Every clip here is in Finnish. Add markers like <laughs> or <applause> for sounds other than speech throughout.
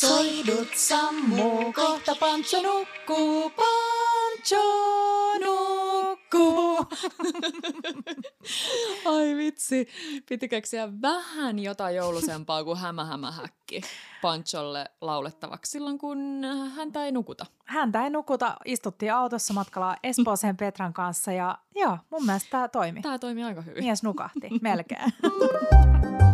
Soidut sammuu, kohta Pancho nukkuu, Pancho nukkuu. <laughs> Ai vitsi, piti keksiä vähän jotain joulusempaa kuin hämä hämä häkki Pancholle laulettavaksi silloin, kun häntä ei nukuta. Häntä ei nukuta, istuttiin autossa matkalla Espooseen Petran kanssa ja joo, mun mielestä tämä toimi. Tämä toimi aika hyvin. Mies nukahti, melkein. <laughs>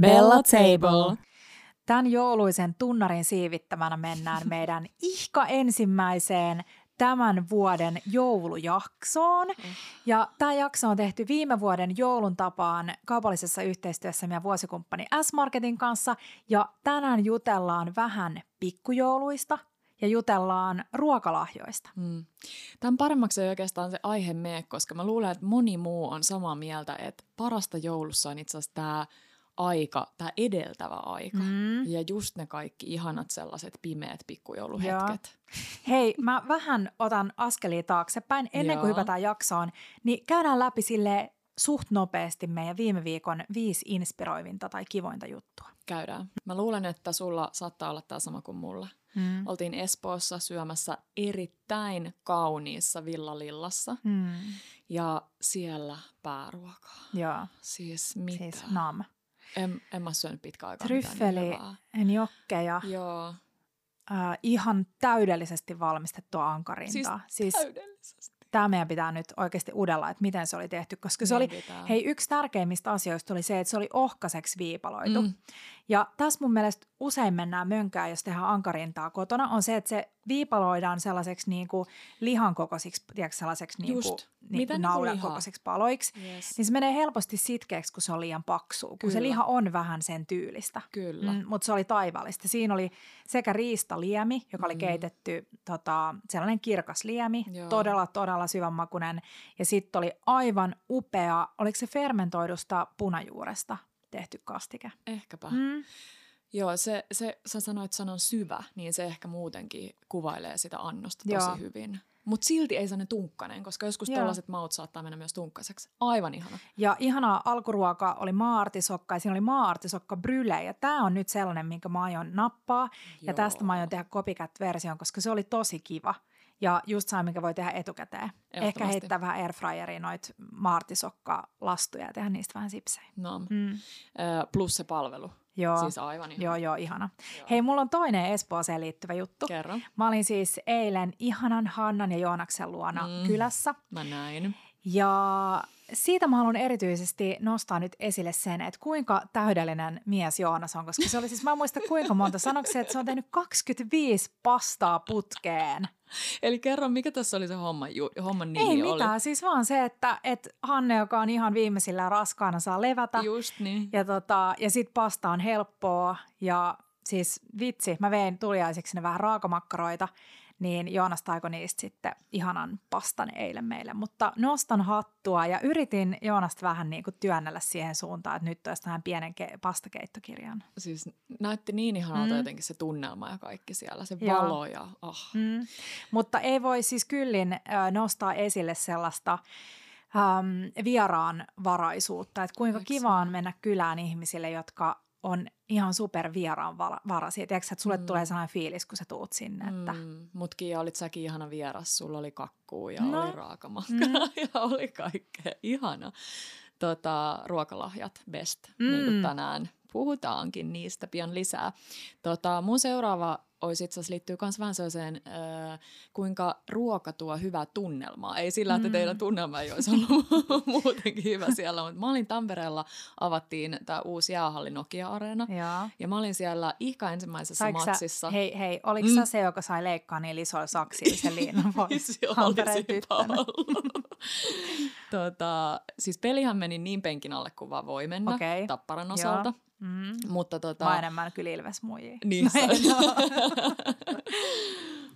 Bella Table. Tämän jouluisen tunnarin siivittämänä mennään <laughs> meidän ihka ensimmäiseen tämän vuoden joulujaksoon. Ja tämä jakso on tehty viime vuoden joulun tapaan kaupallisessa yhteistyössä meidän vuosikumppani S-Marketin kanssa. Ja tänään jutellaan vähän pikkujouluista ja jutellaan ruokalahjoista. Mm. Tämän paremmaksi ei oikeastaan se aihe mene, koska mä luulen, että moni muu on samaa mieltä, että parasta joulussa on itse asiassa tämä – aika, tämä edeltävä aika. Mm. Ja just ne kaikki ihanat sellaiset pimeät pikkujouluhetket. Joo. Hei, mä vähän otan askelia taaksepäin ennen Joo. kuin hypätään jaksoon, niin käydään läpi sille suht nopeasti meidän viime viikon viisi inspiroivinta tai kivointa juttua. Käydään. Mä luulen, että sulla saattaa olla tämä sama kuin mulla. Mm. Oltiin Espoossa syömässä erittäin kauniissa villalillassa. Mm. Ja siellä pääruokaa. Joo. Siis mitä? Siis nam. En, en mä syönyt pitkä aikaa Tryffeli, njokkeja. Joo. Uh, ihan täydellisesti valmistettua ankarintaa. Siis, siis täydellisesti tämä meidän pitää nyt oikeasti udella, että miten se oli tehty, koska se oli, hei yksi tärkeimmistä asioista oli se, että se oli ohkaseksi viipaloitu. Mm. Ja tässä mun mielestä usein mennään mönkään, jos tehdään ankarintaa kotona, on se, että se viipaloidaan sellaiseksi niin kuin lihan kokoisiksi, tiedätkö, sellaiseksi niin kuin, niin, naulan kokoisiksi paloiksi, yes. niin se menee helposti sitkeäksi, kun se on liian paksu, kun Kyllä. se liha on vähän sen tyylistä. Kyllä. Mm, mutta se oli taivallista. Siinä oli sekä riistaliemi, joka oli mm. keitetty, tota, sellainen kirkas liemi, Joo. todella, todella syvänmakunen, ja sitten oli aivan upea, oliko se fermentoidusta punajuuresta tehty kastike? Ehkäpä. Mm. Joo, se, se, sä sanoit sanan syvä, niin se ehkä muutenkin kuvailee sitä annosta tosi Joo. hyvin. Mutta silti ei sellainen tunkkanen, koska joskus tällaiset maut saattaa mennä myös tunkkaiseksi. Aivan ihana. Ja ihana alkuruoka oli maartisokka ja siinä oli maartisokka bryle. Ja tämä on nyt sellainen, minkä mä aion nappaa. Joo. Ja tästä mä aion tehdä copycat-version, koska se oli tosi kiva. Ja just saa, minkä voi tehdä etukäteen. Ehkä heittää vähän airfryeriin noit maartisokka-lastuja ja tehdä niistä vähän sipsejä. No. Mm. plus se palvelu. Joo. Siis aivan ihana. Joo, joo, ihana. Joo. Hei, mulla on toinen Espooseen liittyvä juttu. Kerro. Mä olin siis eilen ihanan Hannan ja Joonaksen luona mm. kylässä. Mä näin. Ja siitä mä haluan erityisesti nostaa nyt esille sen, että kuinka täydellinen mies Joonas on, koska se oli siis, mä en muista kuinka monta, <laughs> sanoiko se, että se on tehnyt 25 pastaa putkeen. <laughs> Eli kerro, mikä tässä oli se homma, ju, homman nimi Ei oli? mitään, siis vaan se, että et Hanne, joka on ihan viimeisillä raskaana, saa levätä. Just niin. Ja, tota, ja sit pasta on helppoa ja siis vitsi, mä vein tuliaiseksi ne vähän raakamakkaroita niin Joonas taiko niistä sitten ihanan pastan eilen meille. Mutta nostan hattua ja yritin Joonasta vähän niin kuin työnnellä siihen suuntaan, että nyt olisi tähän pienen ke- pastakeittokirjan. Siis näytti niin ihanalta mm. jotenkin se tunnelma ja kaikki siellä, se valo ja oh. mm. Mutta ei voi siis kyllin nostaa esille sellaista ähm, vieraan varaisuutta, että kuinka kiva on mennä kylään ihmisille, jotka on ihan super vieraan varasia. Tiedätkö, että sulle mm. tulee sellainen fiilis, kun sä tuut sinne. Että... Mm. Mutkin olit säkin ihana vieras. Sulla oli kakkuu ja no. oli raakamakkara mm. <laughs> ja oli kaikkea. Ihana. Tota, ruokalahjat best, mm. niin kuin tänään puhutaankin niistä pian lisää. Tota, mun seuraava olisi itse asiassa liittyy myös vähän sellaiseen, äh, kuinka ruoka tuo hyvää tunnelmaa. Ei sillä, että teillä mm. tunnelma ei olisi ollut <laughs> muutenkin hyvä siellä, mutta mä olin Tampereella, avattiin tämä uusi jäähalli Nokia-areena. Ja. ja mä olin siellä ihka ensimmäisessä Saiko matsissa. Sä, hei, hei, oliko mm. sä se, joka sai leikkaa niin isoilla saksilla sen liinan pois? <laughs> Tampereen <laughs> tota, siis pelihän meni niin penkin alle kuin vaan voi mennä okay. Tapparan osalta. Joo. Mm. Mutta tota... Mä enemmän kyllä Ilves muijia. Niin no, <laughs>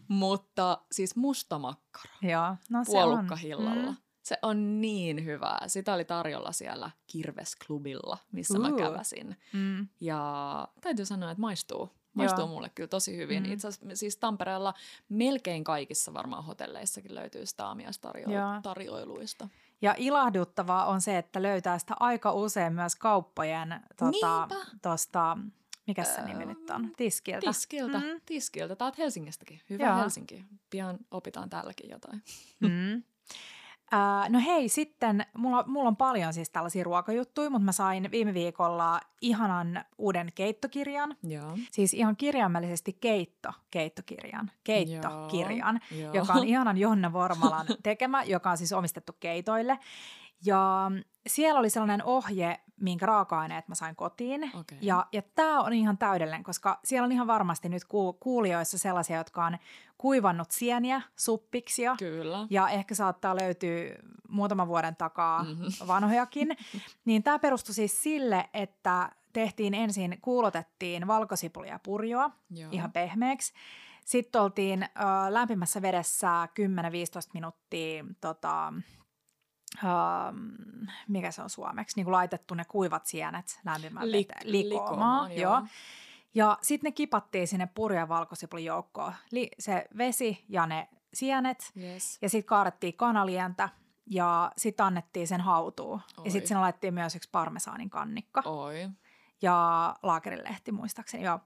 Mutta siis musta makkara. Joo, no se on. Mm. Se on niin hyvää. Sitä oli tarjolla siellä Kirvesklubilla, missä uh. mä käväsin. Mm. Ja täytyy sanoa, että maistuu. Maistuu Joo. mulle kyllä tosi hyvin. Mm. Itse asiassa siis Tampereella melkein kaikissa varmaan hotelleissakin löytyy sitä aamiaistarjoiluista. Ja ilahduttavaa on se, että löytää sitä aika usein myös kauppojen tota, tosta, mikä se nimi nyt on? Tiskiltä. Tiskiltä, mm. tiskiltä. Tää oot Helsingistäkin. Hyvä Joo. Helsinki. Pian opitaan täälläkin jotain. Mm. No hei, sitten mulla, mulla on paljon siis tällaisia ruokajuttuja, mutta mä sain viime viikolla ihanan uuden keittokirjan. Joo. Siis ihan kirjaimellisesti keitto, keittokirjan, keittokirjan, Joo. joka on ihanan Jonna Vormalan tekemä, joka on siis omistettu keitoille. Ja siellä oli sellainen ohje, minkä raaka-aineet mä sain kotiin. Okay. Ja, ja tämä on ihan täydellinen, koska siellä on ihan varmasti nyt kuulijoissa sellaisia, jotka on kuivannut sieniä, suppiksia. Kyllä. Ja ehkä saattaa löytyä muutaman vuoden takaa mm-hmm. vanhojakin. <laughs> niin tämä perustui siis sille, että tehtiin ensin, kuulotettiin valkosipulia purjoa Joo. ihan pehmeäksi. Sitten oltiin ö, lämpimässä vedessä 10-15 minuuttia tota, Uh, mikä se on suomeksi, niin kuin laitettu ne kuivat sienet lämpimään Lik- veteen, likoamaan. Joo. Joo. Ja sitten ne kipattiin sinne purja- ja valkosipulin joukkoon. Li- se vesi ja ne sienet. Yes. Ja sitten kaarettiin kanalientä ja sitten annettiin sen hautua. Oi. Ja sitten sinne laitettiin myös yksi parmesaanin kannikka. Oi. Ja laakerilehti muistaakseni, joo.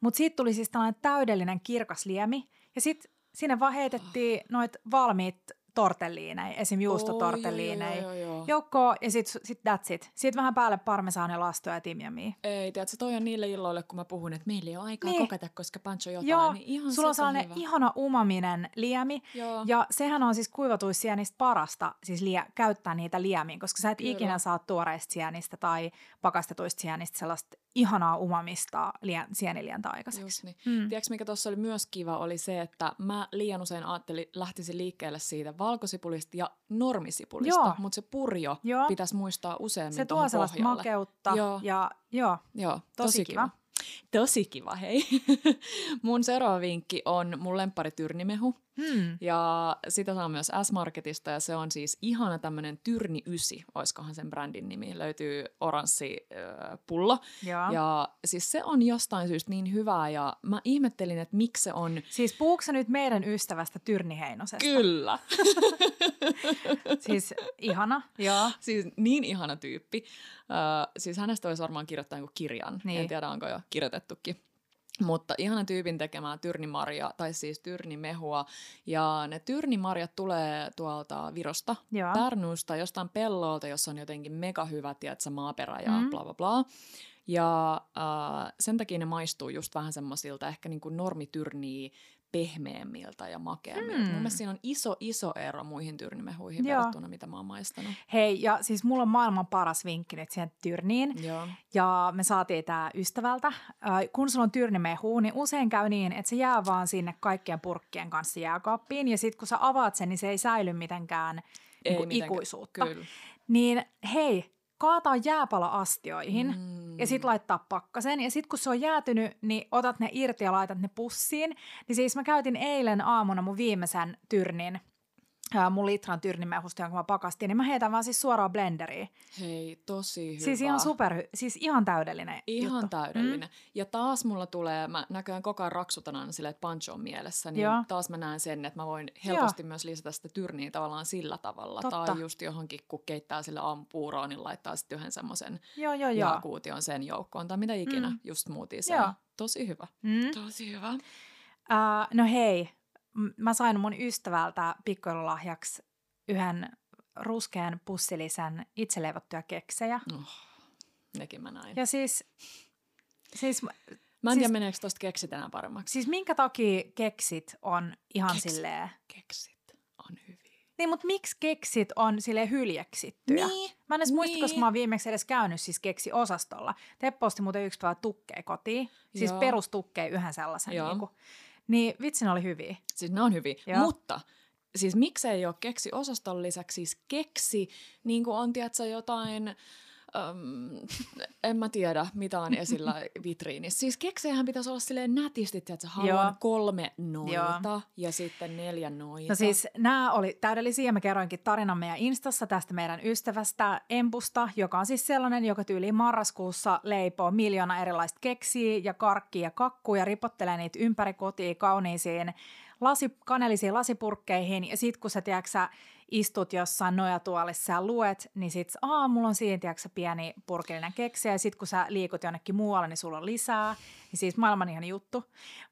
Mutta siitä tuli siis tällainen täydellinen kirkas liemi. Ja sitten sinne vaan heitettiin oh. noit valmiit tortelliinei, esim. juustotortelliinei, oh, joo, joo, joo. joukko ja sit, sit that's it. Sitten vähän päälle parmesaania, lastoa ja timjamia. Ei, tiedätkö, toi on niille illoille, kun mä puhun, että meillä ei ole aikaa niin. kokata, koska pancho jotain, joo, niin ihan sulla on sellainen hyvä. ihana umaminen liemi, joo. ja sehän on siis kuivatuissienistä parasta siis lie, käyttää niitä liemiin, koska sä et Kyllä. ikinä saa tuoreista sienistä tai pakastetuista sienistä sellaista ihanaa umamista lien, sienilientä aikaiseksi. Just niin. Mm. Tiedätkö, mikä tuossa oli myös kiva, oli se, että mä liian usein ajattelin, lähtisin liikkeelle siitä valkosipulista ja normisipulista, mutta se purjo joo. pitäisi muistaa useammin Se tuo sellaista pohjalle. makeutta joo. ja joo, joo tosi, tosi kiva. kiva. Tosi kiva, hei. <laughs> Mun seuraava vinkki on mun lemppari tyrnimehu. Hmm. Ja sitä saa myös S-Marketista ja se on siis ihana tämmönen Tyrni 9, oiskohan sen brändin nimi. Löytyy oranssi äh, pullo. Ja. ja siis se on jostain syystä niin hyvää ja mä ihmettelin, että miksi se on... Siis puhuuko nyt meidän ystävästä Tyrni Heinosesta? Kyllä. <laughs> siis ihana, joo. Siis niin ihana tyyppi. Uh, siis hänestä olisi varmaan kirjoittaa kirjan. Niin. En tiedä, onko jo kirjoitettukin. Mutta ihana tyypin tekemää tyrnimarja, tai siis tyrnimehua. Ja ne tyrnimarjat tulee tuolta Virosta, Joo. Pärnusta, jostain pellolta, jossa on jotenkin mega hyvä, tiedätkö, maaperä ja mm. bla bla bla. Ja äh, sen takia ne maistuu just vähän semmoisilta ehkä niin kuin normityrniä pehmeämmiltä ja makeammilta. Hmm. Mun mielestä siinä on iso, iso ero muihin tyrnimehuihin Joo. verrattuna, mitä mä oon maistanut. Hei, ja siis mulla on maailman paras vinkki nyt siihen tyrniin. Joo. Ja me saatiin tämä ystävältä. Äh, kun sulla on tyrnimehu, niin usein käy niin, että se jää vaan sinne kaikkien purkkien kanssa jääkaappiin. Ja sitten kun sä avaat sen, niin se ei säily mitenkään ei niin mitenkään, ikuisuutta. Kyllä. Niin hei, kaataa jääpala-astioihin mm. ja sitten laittaa pakkaseen. Ja sitten kun se on jäätynyt, niin otat ne irti ja laitat ne pussiin. Niin siis mä käytin eilen aamuna mun viimeisen tyrnin – ää, mun litran tyrnimehusta, jonka mä pakastin, niin mä heitän vaan siis suoraan blenderiin. Hei, tosi hyvä. Siis ihan super, siis ihan täydellinen Ihan juttu. täydellinen. Mm. Ja taas mulla tulee, mä näköjään koko ajan raksutan aina silleen, että pancho on mielessä, niin Joo. taas mä näen sen, että mä voin helposti Joo. myös lisätä sitä tyrniä tavallaan sillä tavalla. Totta. Tai just johonkin, kun keittää sille aamupuuroon, niin laittaa sitten yhden semmoisen jaakuution sen joukkoon, tai mitä ikinä, mm. just muutiin Tosi hyvä. Mm. Tosi hyvä. Uh, no hei, mä sain mun ystävältä pikkujoululahjaksi yhden ruskean pussilisen itseleivottuja keksejä. Oh, nekin mä näin. Ja siis... siis Mä en siis, tiedä, meneekö tosta keksit enää paremmaksi. Siis minkä takia keksit on ihan keksit, silleen... Keksit on hyviä. Niin, mutta miksi keksit on sille hyljeksittyjä? Niin, mä en edes niin. muista, koska mä oon viimeksi edes käynyt siis keksi-osastolla. Teppo osti muuten yksi päivä tukkeja kotiin. Siis Joo. perustukkeja yhden sellaisen. Joo. Niin kuin, niin vitsin oli hyviä. Siis ne on hyviä, Joo. mutta siis miksei ole keksi osaston lisäksi siis keksi, niin kuin on tiedätkö, jotain Öm, en mä tiedä, mitä on esillä <laughs> vitriinissä. Siis keksejähän pitäisi olla silleen nätisti, että haluan Joo. kolme noita Joo. ja sitten neljä noita. No siis nämä oli täydellisiä. Mä kerroinkin tarinan meidän Instassa tästä meidän ystävästä Empusta, joka on siis sellainen, joka tyyli marraskuussa leipoo miljoona erilaista keksiä ja karkkia ja kakkuja ja ripottelee niitä ympäri kotiin kauniisiin lasi, kanelisiin lasipurkkeihin ja sit kun sä, tiedätkö, istut jossain nojatuolissa ja luet, niin sit aamulla on siinä tiedätkö, pieni purkillinen keksi ja sit kun sä liikut jonnekin muualle, niin sulla on lisää. Niin siis maailman ihan juttu.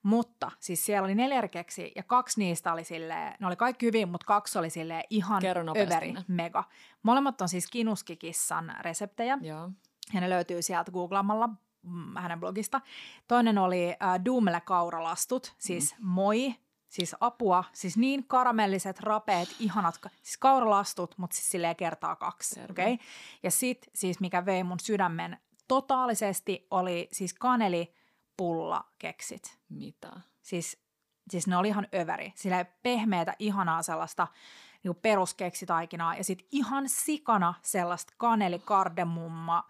Mutta siis siellä oli neljä keksi ja kaksi niistä oli silleen, ne oli kaikki hyvin, mutta kaksi oli silleen ihan överi, mega. Molemmat on siis Kinuskikissan reseptejä. Joo. Ja ne löytyy sieltä googlaamalla mm, hänen blogista. Toinen oli äh, Duumele kauralastut, siis mm. moi, Siis apua, siis niin karamelliset, rapeet, ihanat, siis kauralastut, mutta siis silleen kertaa kaksi, okei? Okay? Ja sit siis mikä vei mun sydämen totaalisesti oli siis kanelipulla keksit. Mitä? Siis, siis ne oli ihan öväri, sille pehmeätä, ihanaa sellaista niin peruskeksitaikinaa ja sit ihan sikana sellaista kanelikardemumma,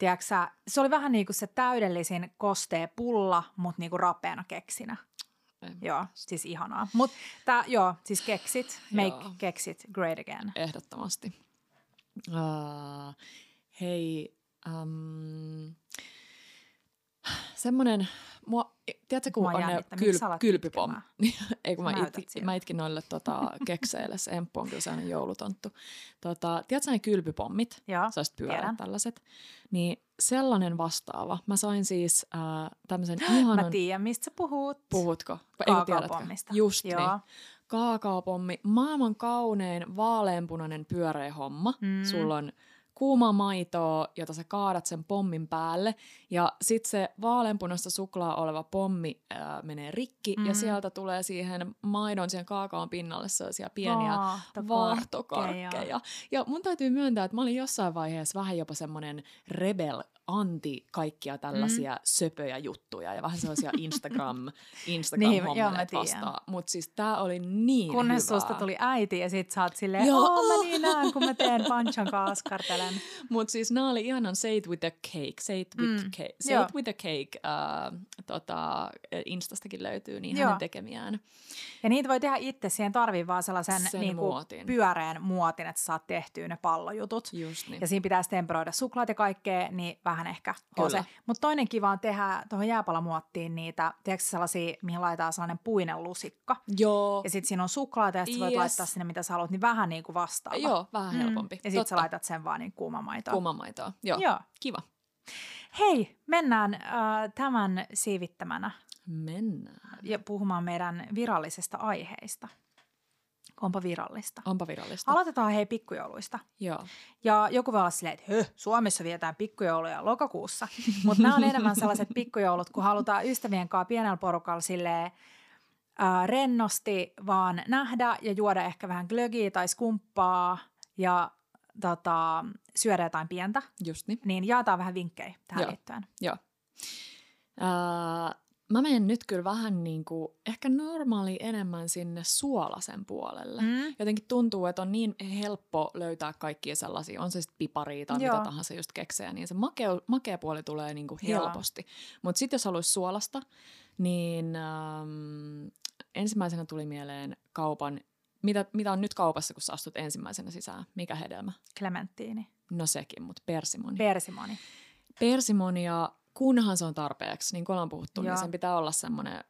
Tiedätkö, se oli vähän niin kuin se täydellisin kostee pulla, mutta niin kuin rapeana keksinä. Joo, siis ihanaa. Mutta joo, siis keksit, make joo. keksit great again. Ehdottomasti. Uh, hei, um, semmoinen, mua, tiedätkö kun on ne kyl, kylpypom, <laughs> ei kun mä, it, mä itkin noille tota, kekseille, se Emppu on kyllä sellainen joulutonttu. Tota, tiedätkö ne kylpypommit, sellaiset pyörät tällaiset, niin sellainen vastaava. Mä sain siis äh, tämmöisen <gasps> ihanan... Mä tiedän, mistä sä puhut. Puhutko? Kaakaopommista. Just Joo. niin. Kaakaopommi, maailman kaunein vaaleanpunainen pyöreä homma. Mm. Sulla on kuumaa maitoa, jota sä kaadat sen pommin päälle. Ja sitten se vaaleanpunasta suklaa oleva pommi ää, menee rikki mm. ja sieltä tulee siihen maidon, siihen kaakaon pinnalle sellaisia pieniä vaahtokarkkeja. Ja mun täytyy myöntää, että mä olin jossain vaiheessa vähän jopa semmoinen rebel anti kaikkia tällaisia mm. söpöjä juttuja ja vähän sellaisia <laughs> Instagram, Instagram niin, joo, vastaan. Mutta siis tää oli niin Kunnes hyvää. susta tuli äiti ja sit sä oot silleen, joo, mä niin näen, kun mä teen panchan kaaskartelen. <laughs> Mutta siis nää oli ihanan Say it with a cake, say it with, mm. cake, say it with a cake, uh, tota, Instastakin löytyy niin joo. hänen tekemiään. Ja niitä voi tehdä itse, siihen tarvii vaan sellaisen Sen niin muotin. pyöreän muotin, että saat tehtyä ne pallojutut. Just niin. Ja siinä pitäisi temperoida suklaat ja kaikkea, niin vähän ehkä on se. Mutta toinen kiva on tehdä tuohon jääpalamuottiin niitä, tiedätkö sellaisia, mihin laitetaan sellainen puinen lusikka. Joo. Ja sitten siinä on suklaata ja sitten yes. voit laittaa sinne mitä sä haluat, niin vähän niin kuin vastaava. Joo, vähän mm. helpompi. Ja sitten sä laitat sen vaan niin kuumamaitoa. Kuumamaitoa, joo. joo. Kiva. Hei, mennään äh, tämän siivittämänä. Mennään. Ja puhumaan meidän virallisesta aiheista. Onpa virallista. Onpa virallista. Aloitetaan hei pikkujouluista. Joo. Ja joku voi olla silleen, että Höh, Suomessa vietään pikkujouluja lokakuussa. <laughs> Mutta nämä on enemmän sellaiset pikkujoulut, kun halutaan ystävien kanssa pienellä porukalla silleen, äh, rennosti vaan nähdä ja juoda ehkä vähän glögiä tai skumppaa ja tota, syödä jotain pientä. Just niin. Niin jaetaan vähän vinkkejä tähän Joo. liittyen. Joo. Uh, mä menen nyt kyllä vähän niin kuin, ehkä normaali enemmän sinne suolasen puolelle. Mm. Jotenkin tuntuu, että on niin helppo löytää kaikkia sellaisia, on se sitten piparia tai Joo. mitä tahansa just keksejä, niin se makea, makea puoli tulee niin kuin helposti. Mutta sitten jos haluaisi suolasta, niin ähm, ensimmäisenä tuli mieleen kaupan, mitä, mitä on nyt kaupassa, kun sä astut ensimmäisenä sisään? Mikä hedelmä? Klementtiini. No sekin, mutta persimoni. Persimoni. Persimonia kunhan se on tarpeeksi, niin kuin ollaan puhuttu, niin Joo. niin sen pitää olla semmoinen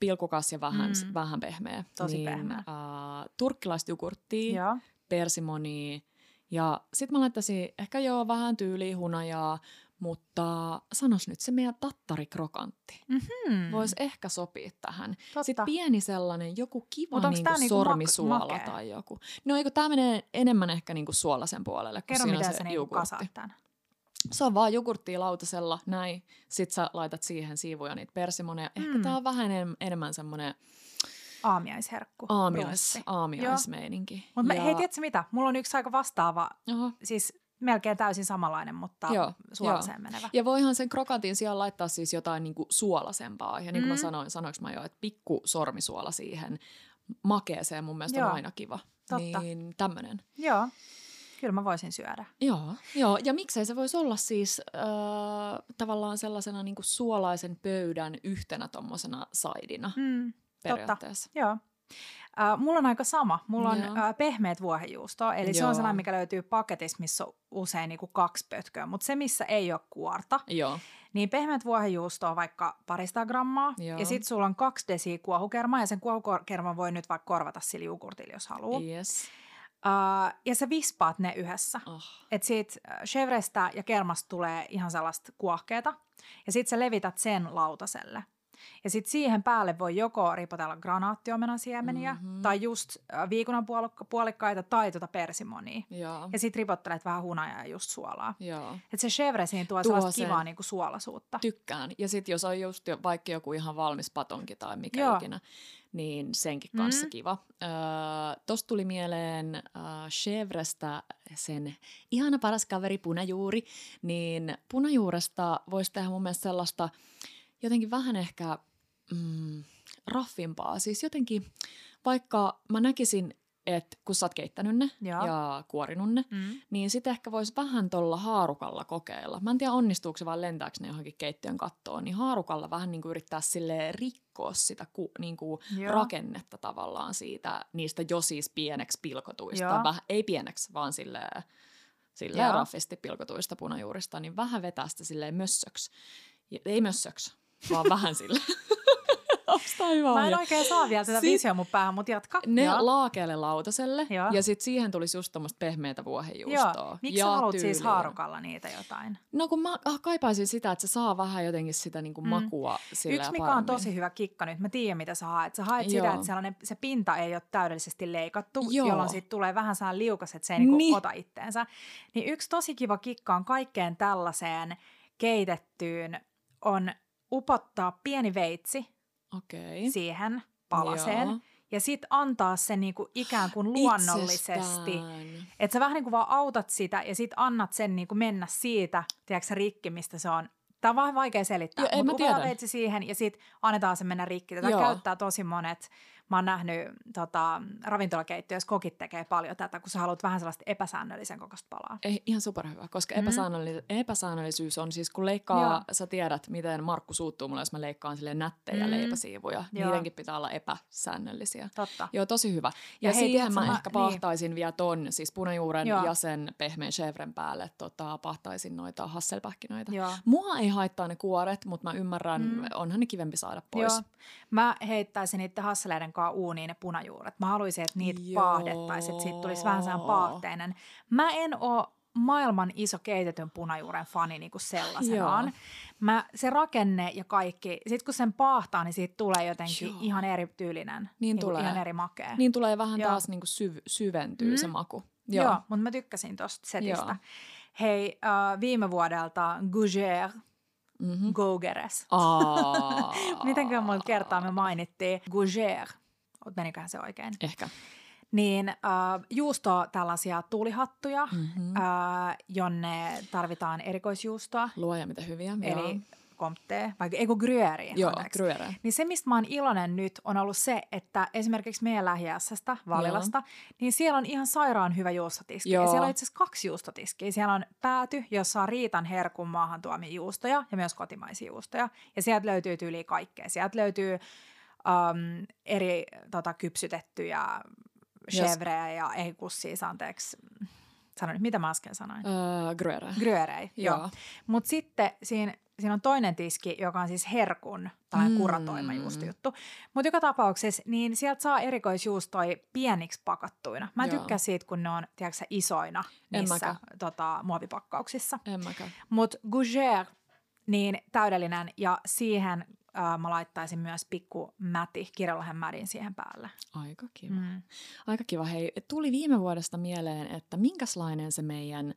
pilkukas ja vähän, mm. vähän pehmeä. Tosi niin, pehmeä. Uh, turkkilaista jogurttia, persimonia ja sitten mä laittaisin ehkä joo vähän tyyliä hunajaa, mutta sanos nyt se meidän tattarikrokantti. Mm-hmm. Voisi ehkä sopia tähän. Totta. Sitten pieni sellainen, joku kiva niinku niinku sormisuola ma- tai joku. No eikö tämä menee enemmän ehkä niinku suolasen puolelle, kun Kerro, siinä miten se, se niinku kasaat tämän. Se on vaan jogurttia lautasella, näin. Sitten sä laitat siihen siivuja niitä persimoneja. Mm. Ehkä tää on vähän en, enemmän semmoinen aamiaisherkku. Aamiais, aamiaismeininki. Mutta ja... hei, tiedätkö mitä? Mulla on yksi aika vastaava, Oho. siis melkein täysin samanlainen, mutta joo, suolaseen joo. menevä. Ja voihan sen krokantin sijaan laittaa siis jotain niinku suolasempaa. Ja niin kuin mm. mä sanoin, sanoinko mä jo, että pikku sormisuola siihen makeeseen mun mielestä joo. on aina kiva. Totta. Niin tämmönen. Joo. Kyllä mä voisin syödä. Joo, joo. ja miksei se voisi olla siis äh, tavallaan sellaisena niin kuin suolaisen pöydän yhtenä tuommoisena saidina mm, periaatteessa. Totta. Joo. Uh, mulla on aika sama. Mulla on uh, pehmeät vuohenjuustoa, eli Joo. se on sellainen, mikä löytyy paketissa, missä on usein niin kuin kaksi pötköä, mutta se, missä ei ole kuorta, Joo. niin pehmeät vuohenjuustoa vaikka parista grammaa, Joo. ja sitten sulla on kaksi desiä kuohukermaa, ja sen kuohukerman voi nyt vaikka korvata sillä jogurtilla, jos haluaa. Yes. Uh, ja sä vispaat ne yhdessä. Oh. Että siitä chevrestä ja kermasta tulee ihan sellaista kuohkeeta, ja sitten sä levität sen lautaselle. Ja sitten siihen päälle voi joko ripotella granaattiomenan siemeniä mm-hmm. tai just viikunan puolikkaita tai tuota persimonia. Joo. Ja sitten ripottelet vähän hunajaa ja just suolaa. Joo. Et se chevre siinä tuo, tuo sellaista sen. kivaa niinku suolasuutta. Tykkään. Ja sitten jos on just jo, vaikka joku ihan valmis patonki tai mikä Joo. ikinä, niin senkin kanssa mm. kiva. Öö, Tuosta tuli mieleen äh, chevrestä sen ihana paras kaveri punajuuri, niin punajuuresta voisi tehdä mun mielestä sellaista – jotenkin vähän ehkä mm, raffimpaa. Siis jotenkin, vaikka mä näkisin, että kun sä oot keittänyt ne ja, ja kuorinut ne, mm. niin sitten ehkä voisi vähän tuolla haarukalla kokeilla. Mä en tiedä onnistuuko se vai lentääkö ne johonkin keittiön kattoon, niin haarukalla vähän niin kuin yrittää sille rikkoa sitä ku, niin kuin rakennetta tavallaan siitä, niistä jo siis pieneksi pilkotuista. Väh, ei pieneksi, vaan silleen, silleen raffisti pilkotuista punajuurista, niin vähän vetää sitä silleen mössöksi. Ei mössöksi, vaan vähän sille. <laughs> hyvä Mä en oikein saa vielä tätä visioa mun päähän, mutta jatka. Ne Joo. laakeelle lautaselle Joo. ja sitten siihen tulisi just tämmöistä pehmeätä vuohenjuustoa. Joo. Miksi ja sä haluat siis haarukalla niitä jotain? No kun mä ah, kaipaisin sitä, että se saa vähän jotenkin sitä niinku mm. makua sillä Yksi mikä on tosi hyvä kikka nyt, mä tiedän mitä sä haet. Sä haet Joo. sitä, että sellainen, se pinta ei ole täydellisesti leikattu, Joo. jolloin siitä tulee vähän sellainen liukas, että se ei niinku niin. ota itteensä. Niin yksi tosi kiva kikka on kaikkeen tällaiseen keitettyyn on upottaa pieni veitsi okay. siihen palaseen. Joo. Ja sitten antaa se niinku ikään kuin <gasps> luonnollisesti. Että sä vähän niinku vaan autat sitä ja sitten annat sen niinku mennä siitä, tiedätkö rikki, mistä se on. Tämä on vähän vaikea selittää, mutta veitsi siihen ja sitten annetaan se mennä rikki. Tätä Joo. käyttää tosi monet mä oon nähnyt tota, ravintolakeittiössä kokit tekee paljon tätä, kun sä haluat vähän sellaista epäsäännöllisen kokoista palaa. Ei, ihan superhyvä, koska mm. epäsäännöllis- epäsäännöllisyys on siis, kun leikkaa, Joo. sä tiedät, miten Markku suuttuu mulle, jos mä leikkaan sille nättejä mm. leipäsiivuja. Joo. Niidenkin pitää olla epäsäännöllisiä. Totta. Joo, tosi hyvä. Ja, ja hei, siihen mä, mä ehkä pahtaisin niin. vielä ton, siis punajuuren Joo. ja sen pehmeän chevren päälle tota, pahtaisin noita hasselpähkinöitä. Joo. Mua ei haittaa ne kuoret, mutta mä ymmärrän, mm. onhan ne kivempi saada pois. Joo. Mä heittäisin niitä hasseleiden kanssa uuniin ne punajuuret. Mä haluaisin, että niitä Joo. paahdettaisiin, että siitä tulisi vähän sellainen paahteinen. Mä en ole maailman iso keitetyn punajuuren fani niin kuin sellaisenaan. Mä, se rakenne ja kaikki, sit kun sen paahtaa, niin siitä tulee jotenkin Joo. ihan erityylinen, niin, niin tulee. ihan eri makea. Niin tulee vähän Joo. taas niin kuin syv- syventyy mm. se maku. Joo, Joo mutta mä tykkäsin tosta setistä. Joo. Hei, uh, viime vuodelta Gougère mm-hmm. Gogeres. <laughs> Mitenkö monta kertaa me mainittiin Gougère? Meniköhän se oikein? Ehkä. Niin äh, juusto tällaisia tuulihattuja, mm-hmm. äh, jonne tarvitaan erikoisjuustoa. Luoja mitä hyviä. Eli joo Comte, vai eikö Gruyère, Joo, Gruyère. Niin se, mistä mä oon iloinen nyt, on ollut se, että esimerkiksi meidän lähiässästä, Valilasta, Joo. niin siellä on ihan sairaan hyvä juustotiski. Joo. Ja siellä on itse asiassa kaksi juustotiskiä. Siellä on pääty, jossa on Riitan herkun maahan tuomia juustoja ja myös kotimaisia juustoja. Ja sieltä löytyy yli kaikkea. Sieltä löytyy um, eri tota, kypsytettyjä chevreä ja ei siis anteeksi, sanoin, mitä mä äsken sanoin? Uh, gruyere. Gruyere, joo. joo. Mutta sitten siinä siinä on toinen tiski, joka on siis herkun, tai mm. kuratoima juustujuttu. Mutta joka tapauksessa, niin sieltä saa erikoisjuustoja pieniksi pakattuina. Mä tykkään siitä, kun ne on, tiedätkö isoina niissä tota, muovipakkauksissa. Mutta Gougère, niin täydellinen, ja siihen äh, mä laittaisin myös pikku mäti, kirjalahen mädin siihen päälle. Aika kiva. Mm. Aika kiva. Hei, tuli viime vuodesta mieleen, että minkälainen se meidän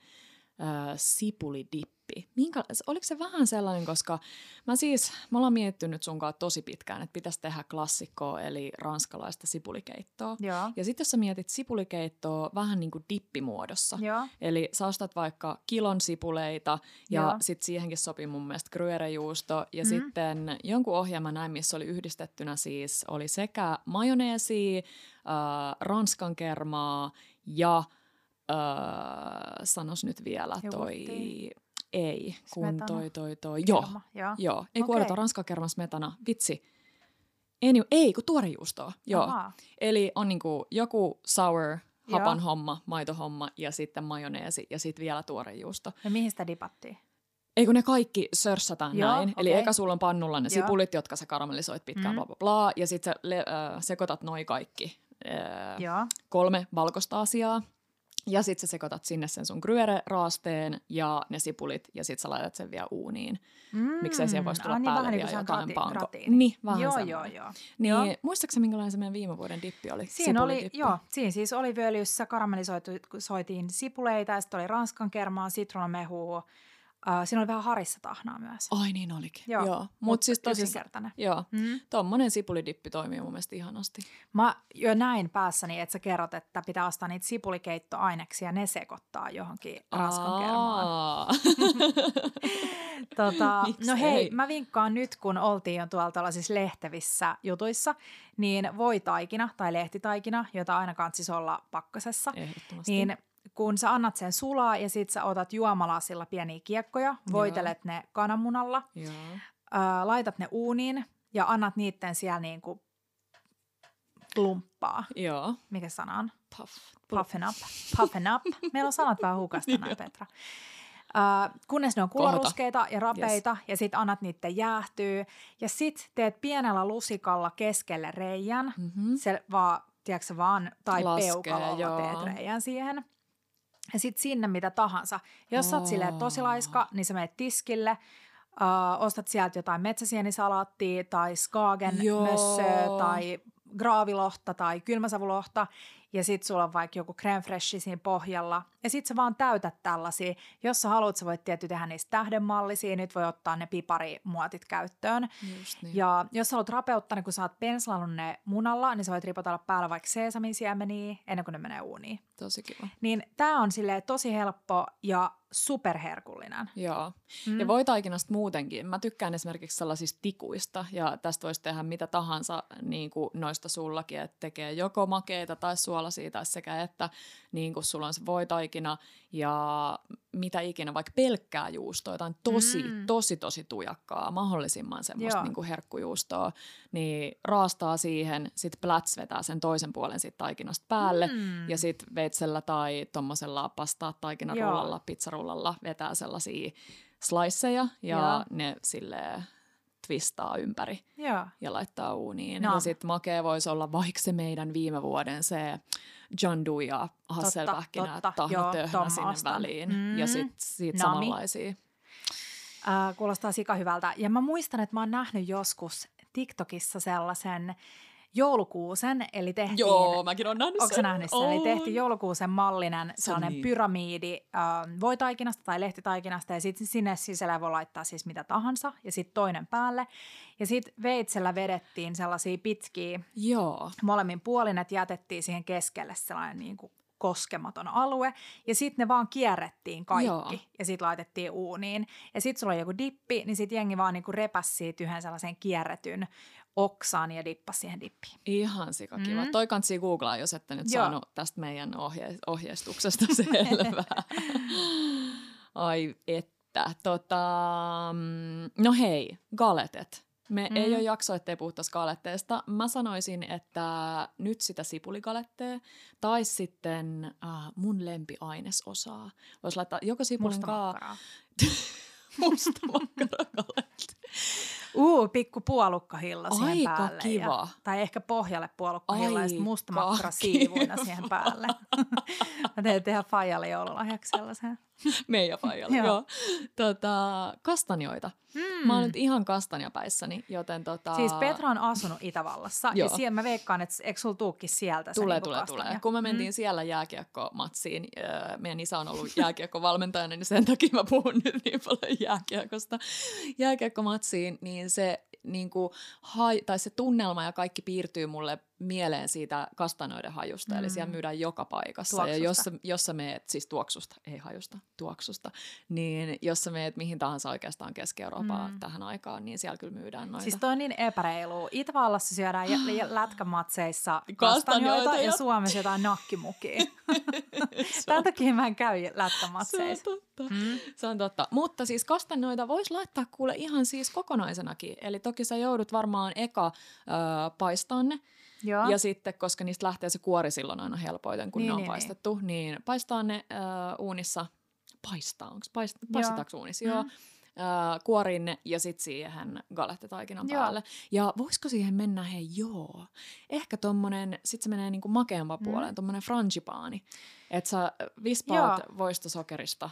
äh, sipulidippi? Minkä, oliko se vähän sellainen, koska mä siis, mä ollaan miettinyt sunkaan tosi pitkään, että pitäisi tehdä klassikkoa, eli ranskalaista sipulikeittoa. Joo. Ja sitten jos sä mietit sipulikeittoa vähän niin kuin dippimuodossa, Joo. eli sä ostat vaikka kilon sipuleita ja sitten siihenkin sopii mun mielestä gruyere-juusto ja mm. sitten jonkun ohjelman näin, missä oli yhdistettynä siis, oli sekä majoneesi, äh, ranskan kermaa ja öö, sanos nyt vielä toi... Ei, kun Smetana. toi, toi, toi. Joo, Kerma, Joo. joo. Ei kun Okei. odotan, ranskakerma smetana. Vitsi. Ei, ei kun tuorejuustoa. Joo. Eli on niinku joku sour, hapan Joo. homma, maitohomma ja sitten majoneesi ja sitten vielä tuorejuusto. Ja mihin sitä dipattiin? Ei kun ne kaikki sörssätään Joo, näin. Eli okei. eka sulla on pannulla ne Joo. sipulit, jotka sä karamellisoit pitkään, Mm. bla bla bla. Ja sitten sä le- äh, sekoitat noi kaikki äh, Joo. kolme valkoista asiaa. Ja sitten sä sekoitat sinne sen sun gruyere-raasteen ja ne sipulit ja sitten sä laitat sen vielä uuniin. Mm. Miksei siihen voisi tulla Ah, niin, päälle vähän niin vielä se jotain panko. Niin, vähän joo, joo, joo. Niin, Joo. muistaakseni minkälainen se meidän viime vuoden dippi oli? Siinä oli, joo, siinä siis oliviöljyssä karamellisoitiin sipuleita ja sitten oli ranskan kermaa, sitruunamehua. Uh, siinä oli vähän harissa tahnaa myös. Ai niin olikin. Joo, Joo. Mutta mut siis yksinkertainen. joo, Mm. tommonen sipulidippi toimii mun mielestä ihanasti. Mä jo näin päässäni, että sä kerrot, että pitää ostaa niitä sipulikeittoaineksia ja ne sekoittaa johonkin ranskan kermaan. Aa. <laughs> Tota, no hei, mä vinkkaan nyt, kun oltiin jo tuolla tuollaisissa lehtevissä jutuissa, niin voi taikina tai lehtitaikina, jota aina kansis olla pakkasessa, niin kun sä annat sen sulaa ja sit sä otat juomalasilla pieniä kiekkoja, voitelet ne kananmunalla, Joo. ää, laitat ne uuniin ja annat niitten siellä niinku plumppaa. Joo. Mikä sana on? Puff. Puffen up. Puffen up. <laughs> Meillä on sanat vähän hukasta näin, Petra. Uh, kunnes ne on kuoruskeita ja rapeita yes. ja sit annat niiden jäähtyä. Ja sit teet pienellä lusikalla keskelle reijän. Mm-hmm. Se vaan, tiedätkö vaan, tai Laskee, peukalolla joo. teet reijän siihen. Ja sit sinne mitä tahansa. Jos sä oot silleen tosi laiska, niin sä menet tiskille. Uh, ostat sieltä jotain metsäsienisalaattia tai skagen mössöä tai graavilohta tai kylmäsavulohta ja sit sulla on vaikka joku crème fraîche siinä pohjalla ja sit sä vaan täytät tällaisia. Jos sä haluat, sä voit tietty tehdä niistä tähdenmallisia, nyt voi ottaa ne piparimuotit käyttöön. Just niin. Ja jos sä haluat rapeuttaa ne, kun sä oot penslannut ne munalla, niin sä voit ripotella päällä vaikka seesamin siemeniä ennen kuin ne menee uuniin. Tosi kiva. Niin tää on silleen tosi helppo ja superherkullinen. Joo. Mm. Ja voitaikinasta muutenkin. Mä tykkään esimerkiksi sellaisista tikuista, ja tästä voisi tehdä mitä tahansa niin kuin noista sullakin, että tekee joko makeita tai suolaisia tai sekä että niin kuin sulla on se voitaikina ja mitä ikinä, vaikka pelkkää juustoa, jotain tosi, Mm. tosi, tosi tujakkaa, mahdollisimman semmoista Joo. niin kuin herkkujuustoa, niin raastaa siihen, sit pläts vetää sen toisen puolen siitä taikinasta päälle, Mm. ja sitten veitsellä tai tuommoisella pastaa taikinarullalla, pizzarullalla vetää sellaisia sliceja ja Joo. ne sille twistaa ympäri Joo. ja laittaa uuniin. No. Ja sitten makea voisi olla vaikka se meidän viime vuoden se jandu ja hasselpähkinä, totta. Joo, tahnatöhnä sinne ostan. väliin. Mm. Ja sitten sit Nami. samanlaisia. Äh, kuulostaa sika hyvältä. Ja mä muistan, että mä oon nähnyt joskus TikTokissa sellaisen joulukuusen, eli tehtiin... Joo, mäkin olen nähnyt sä nähnyt sen? Eli Oon. tehtiin joulukuusen mallinen sellainen niin. pyramiidi äh, voitaikinasta tai lehtitaikinasta ja sitten sinne sisällä voi laittaa siis mitä tahansa ja sitten toinen päälle. Ja sitten veitsellä vedettiin sellaisia pitkiä Joo. molemmin puolin, että jätettiin siihen keskelle sellainen niin kuin koskematon alue. Ja sitten ne vaan kierrettiin kaikki Joo. ja sitten laitettiin uuniin. Ja sitten sulla on joku dippi, niin sitten jengi vaan niinku repäsi siitä yhden sellaisen kierretyn oksaan ja dippasi siihen dippiin. Ihan sikakiva. Mm. Mm. Toi kansi googlaa, jos ette nyt Joo. saanut tästä meidän ohje- ohjeistuksesta <laughs> selvää. Ai että. Tota, mm, no hei, galetet. Me Mm. mm. ei ole jakso, ettei puhuttaisi galetteesta. Mä sanoisin, että nyt sitä sipuligalettea tai sitten äh, mun lempiainesosaa. Voisi laittaa joko sipulin Musta kaa, makkaraa. <laughs> musta makkaragalettia. Uu, pikku puolukkahilla siihen Aika päälle. kiva. Ja, tai ehkä pohjalle puolukkahilla ja sitten musta Aika makkara siivuina siihen päälle. <laughs> Mä teen tehdä Fajalle joululahjaksi sellaisen. <laughs> Meidän faijalle, Joo. joo. Tota, kastanjoita. Mm. Mä oon nyt ihan kastanjapäissäni, joten tota... Siis Petra on asunut Itävallassa ja Joo. siellä mä veikkaan, että eikö sulla tuukki sieltä se Tulee, niinku tulee, kastanja? tulee. Kun me mentiin mm. siellä jääkiekkomatsiin, öö, meidän isä on ollut jääkiekkovalmentajana, niin sen takia mä puhun nyt niin paljon jääkiekosta. Jääkiekkomatsiin, niin se, niin kuin, hai, tai se tunnelma ja kaikki piirtyy mulle mieleen siitä kastanoiden hajusta, mm. eli siellä mm. myydään joka paikassa. Tuoksusta. Ja jos, jos sä meet, siis tuoksusta, ei hajusta, tuoksusta, niin jos sä meet mihin tahansa oikeastaan Keski-Eurooppaan mm. tähän aikaan, niin siellä kyllä myydään noita. Siis toi on niin epäreilu. Itävallassa syödään <gasps> lätkämatseissa kastanjoita ja, ja Suomessa jotain nakkimukia. <laughs> <laughs> Tämän takia mä en käy lätkämatseissa. Se on totta. Mm. Se on totta. Mutta siis kastanjoita voisi laittaa kuule ihan siis kokonaisenakin. Eli toki sä joudut varmaan eka äh, paistaa ne. Joo. Ja sitten, koska niistä lähtee se kuori silloin aina helpoiten, kun niin, ne on niin, niin. paistettu, niin, niin paistaa ne äh, uunissa. Paistaa, onko paist, paistetaanko uunissa? Mm. Joo. Äh, kuoriin ne ja sitten siihen galettitaikinan joo. päälle. Ja voisiko siihen mennä, hei joo, ehkä tommonen, sit se menee niinku makeampaan mm. puoleen, tommonen frangipaani. Että sä vispaat voistosokerista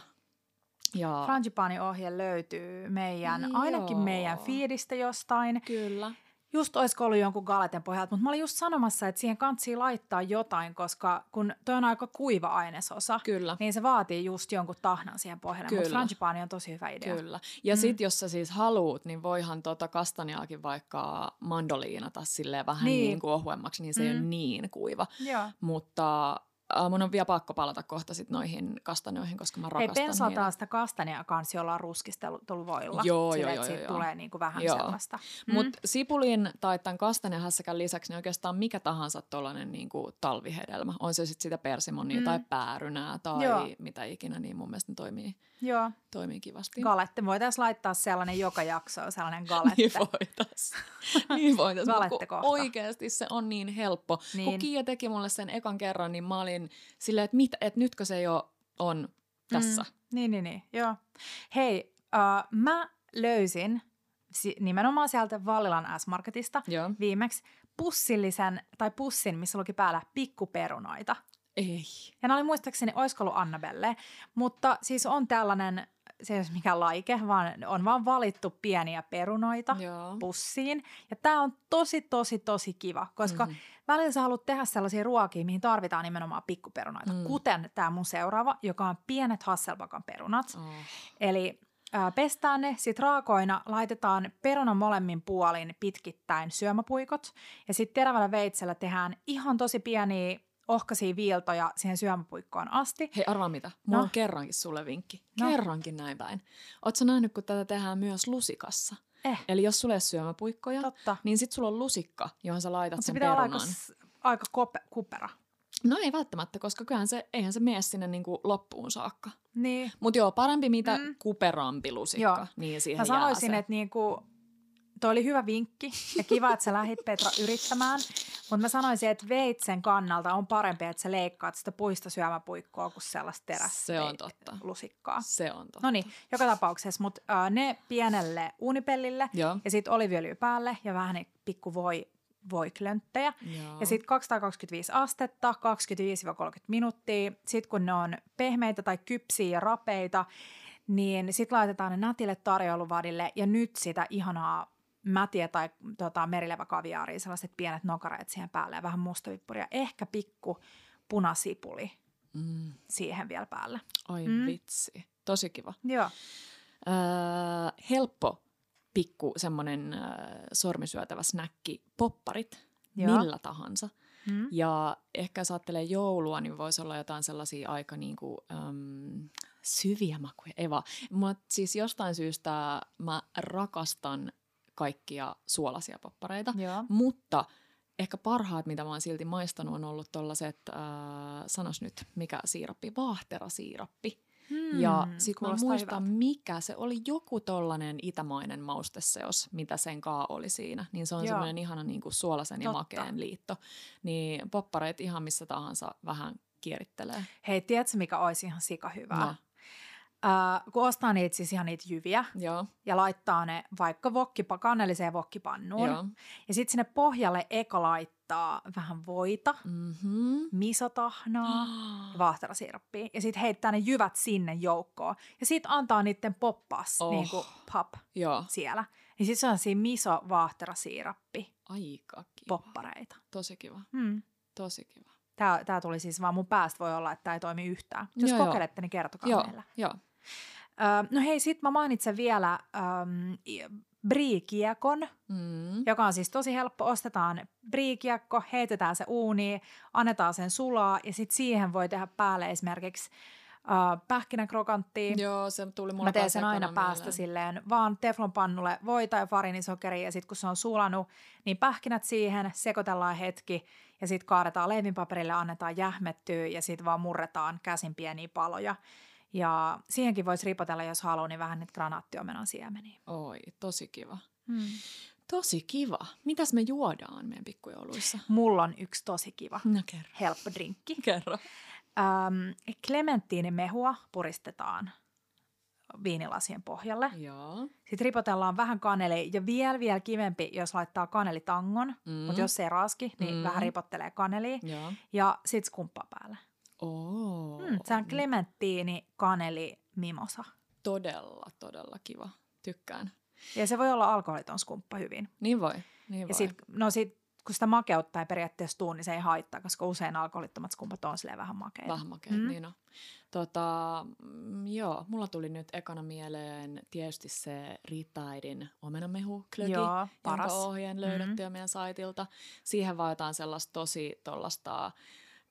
ja... Frangipani-ohje löytyy meidän, Joo. ainakin meidän fiidistä jostain. Kyllä just olisiko ollut jonkun galeten pohjalta, mutta mä olin just sanomassa, että siihen kansi laittaa jotain, koska kun toi on aika kuiva ainesosa, Kyllä. niin se vaatii just jonkun tahnan siihen pohjalle, mutta frangipani on tosi hyvä idea. Kyllä, ja mm. sit jos sä siis haluut, niin voihan tota kastanjaakin vaikka mandoliinata silleen vähän niin, niin kuin ohuemmaksi, niin se mm. ei ole mm. niin kuiva, Joo. mutta Uh, mun on vielä pakko palata kohta sit noihin kastanjoihin, koska mä rakastan Hei, pensataan sitä kastania kanssa jollain ruskistellut voilla. Joo, Sille, joo, joo, joo, joo. tulee niinku vähän joo. sellaista. Mm. Mutta sipulin tai tämän kastanjahässäkän lisäksi niin oikeastaan mikä tahansa tuollainen niinku talvihedelmä. On se sitten sitä persimonia mm. tai päärynää tai joo. mitä ikinä, niin mun mielestä ne toimii, joo. toimii kivasti. Galette. Voitaisiin laittaa sellainen joka jakso, sellainen galette. niin voitaisiin. niin voitaisiin. Oikeasti se on niin helppo. Niin. Kun Kiia teki mulle sen ekan kerran, niin mä olin silleen, että, mit, että nytkö se jo on tässä. Mm, niin, niin, niin, joo. Hei, uh, mä löysin si- nimenomaan sieltä Vallilan S-Marketista joo. viimeksi pussillisen, tai pussin, missä luki päällä pikkuperunoita. Ei. Ja ne oli muistaakseni, olisiko ollut Annabelle, mutta siis on tällainen se ei ole mikään laike, vaan on vaan valittu pieniä perunoita Joo. pussiin. Ja tämä on tosi, tosi, tosi kiva, koska mm-hmm. Välillä sä haluat tehdä sellaisia ruokia, mihin tarvitaan nimenomaan pikkuperunoita, mm. kuten tämä mun seuraava, joka on pienet Hasselbakan perunat. Oh. Eli äh, pestään ne, sitten raakoina laitetaan perunan molemmin puolin pitkittäin syömäpuikot ja sitten terävällä veitsellä tehdään ihan tosi pieniä ohkaisia viiltoja siihen syömäpuikkoon asti. Hei, arvaa mitä. Mulla no. on kerrankin sulle vinkki. No. Kerrankin näin päin. Oletko nähnyt, kun tätä tehdään myös lusikassa? Eh. Eli jos sulle ei syömäpuikkoja, Totta. niin sit sulla on lusikka, johon sä laitat Mut sen se pitää perunan. olla aika, aika kupera. No ei välttämättä, koska kyllähän se, eihän se mene sinne niinku loppuun saakka. Niin. Mutta joo, parempi mitä mm. kuperampi lusikka, joo. niin siihen Mä sanoisin, että niinku, toi oli hyvä vinkki ja kiva, että sä lähit Petra yrittämään. Mutta mä sanoisin, että veitsen kannalta on parempi, että sä leikkaat sitä puista syömäpuikkoa kuin sellaista terästä Se on totta. lusikkaa. Se on totta. No niin, joka tapauksessa, mutta äh, ne pienelle uunipellille Joo. ja sitten oliviöljy päälle ja vähän niin pikku voi voiklönttejä. Joo. Ja sitten 225 astetta, 25-30 minuuttia. Sitten kun ne on pehmeitä tai kypsiä ja rapeita, niin sitten laitetaan ne nätille tarjouluvadille ja nyt sitä ihanaa mätiä tai tota, merileväkaviaaria, sellaiset pienet nokareet siihen päälle ja vähän mustavippuria. Ehkä pikku punasipuli mm. siihen vielä päälle. Oi mm. vitsi, tosi kiva. Joo. Öö, helppo pikku semmoinen äh, sormisyötävä snäkki, popparit, Joo. millä tahansa. Mm. Ja ehkä jos ajattelee joulua, niin voisi olla jotain sellaisia aika niin kuin, äm, syviä makuja. Eva, mutta siis jostain syystä mä rakastan kaikkia suolaisia poppareita, Joo. mutta ehkä parhaat, mitä mä oon silti maistanut, on ollut tollaset, äh, sanos nyt, mikä siirappi, vaahterasiirappi. Hmm, ja sitten mä muistan, hyvältä. mikä se oli joku tollanen itämainen mausteseos, mitä sen kaa oli siinä. Niin se on semmoinen ihana niin kuin suolasen Totta. ja makeen liitto. Niin poppareet ihan missä tahansa vähän kierittelee. Hei, tiedätkö mikä olisi ihan sika hyvää? No. Uh, kun ostaa niitä siis ihan niitä jyviä Joo. ja laittaa ne vaikka vokkipa, kannelliseen vokkipannuun. Joo. Ja sitten sinne pohjalle eka laittaa vähän voita, mm-hmm. misotahnaa <gasps> ja vaahterasiirappia. Ja sitten heittää ne jyvät sinne joukkoon. Ja sitten antaa niiden poppas oh. niin kuin pop Joo. siellä. Ja sitten se on siinä miso vaahterasiirappi. Aika kiva. Poppareita. Tosi kiva. Mm. Tosi kiva. Tämä, tämä tuli siis vaan mun päästä voi olla, että tämä ei toimi yhtään. Jos joo, kokeilette, niin kertokaa joo, meillä. Joo. No hei, sit mä mainitsen vielä ähm, briikiekon, mm. joka on siis tosi helppo. Ostetaan briikiekko, heitetään se uuniin, annetaan sen sulaa ja sitten siihen voi tehdä päälle esimerkiksi uh, pähkinäkrokanttia. Joo, se tuli mulle Mä teen sen aina päästä mieleen. silleen, vaan teflonpannulle voi tai farinisokeri ja sitten kun se on sulanut, niin pähkinät siihen, sekoitellaan hetki ja sitten kaadetaan leivinpaperille, annetaan jähmettyä ja sitten vaan murretaan käsin pieniä paloja. Ja siihenkin voisi ripotella, jos haluaa, niin vähän niitä granaattiomenan siemeniä. Oi, tosi kiva. Hmm. Tosi kiva. Mitäs me juodaan meidän pikkujouluissa? Mulla on yksi tosi kiva. No kerro. Helppo drinkki. Kerro. Ähm, klementtiinimehua puristetaan viinilasien pohjalle. Joo. Sitten ripotellaan vähän kaneli ja vielä vielä kivempi, jos laittaa kanelitangon, mm. mutta jos se ei raski, niin mm. vähän ripottelee kanelia Joo. ja sitten skumppaa päälle. Oh. Mm, se on klementtiini, kaneli, mimosa. Todella, todella kiva. Tykkään. Ja se voi olla alkoholiton skumppa hyvin. Niin voi. Niin ja voi. Sit, no sit, kun sitä makeutta ei periaatteessa tuu, niin se ei haittaa, koska usein alkoholittomat skumpat on vähän makeita. Vähän makeita, mm. niin on. Tota, mm, joo, mulla tuli nyt ekana mieleen tietysti se Riitta-äidin omenamehu klöki, joo, paras. jonka ohjeen löydetty mm. meidän saitilta. Siihen vaan jotain sellaista tosi tollasta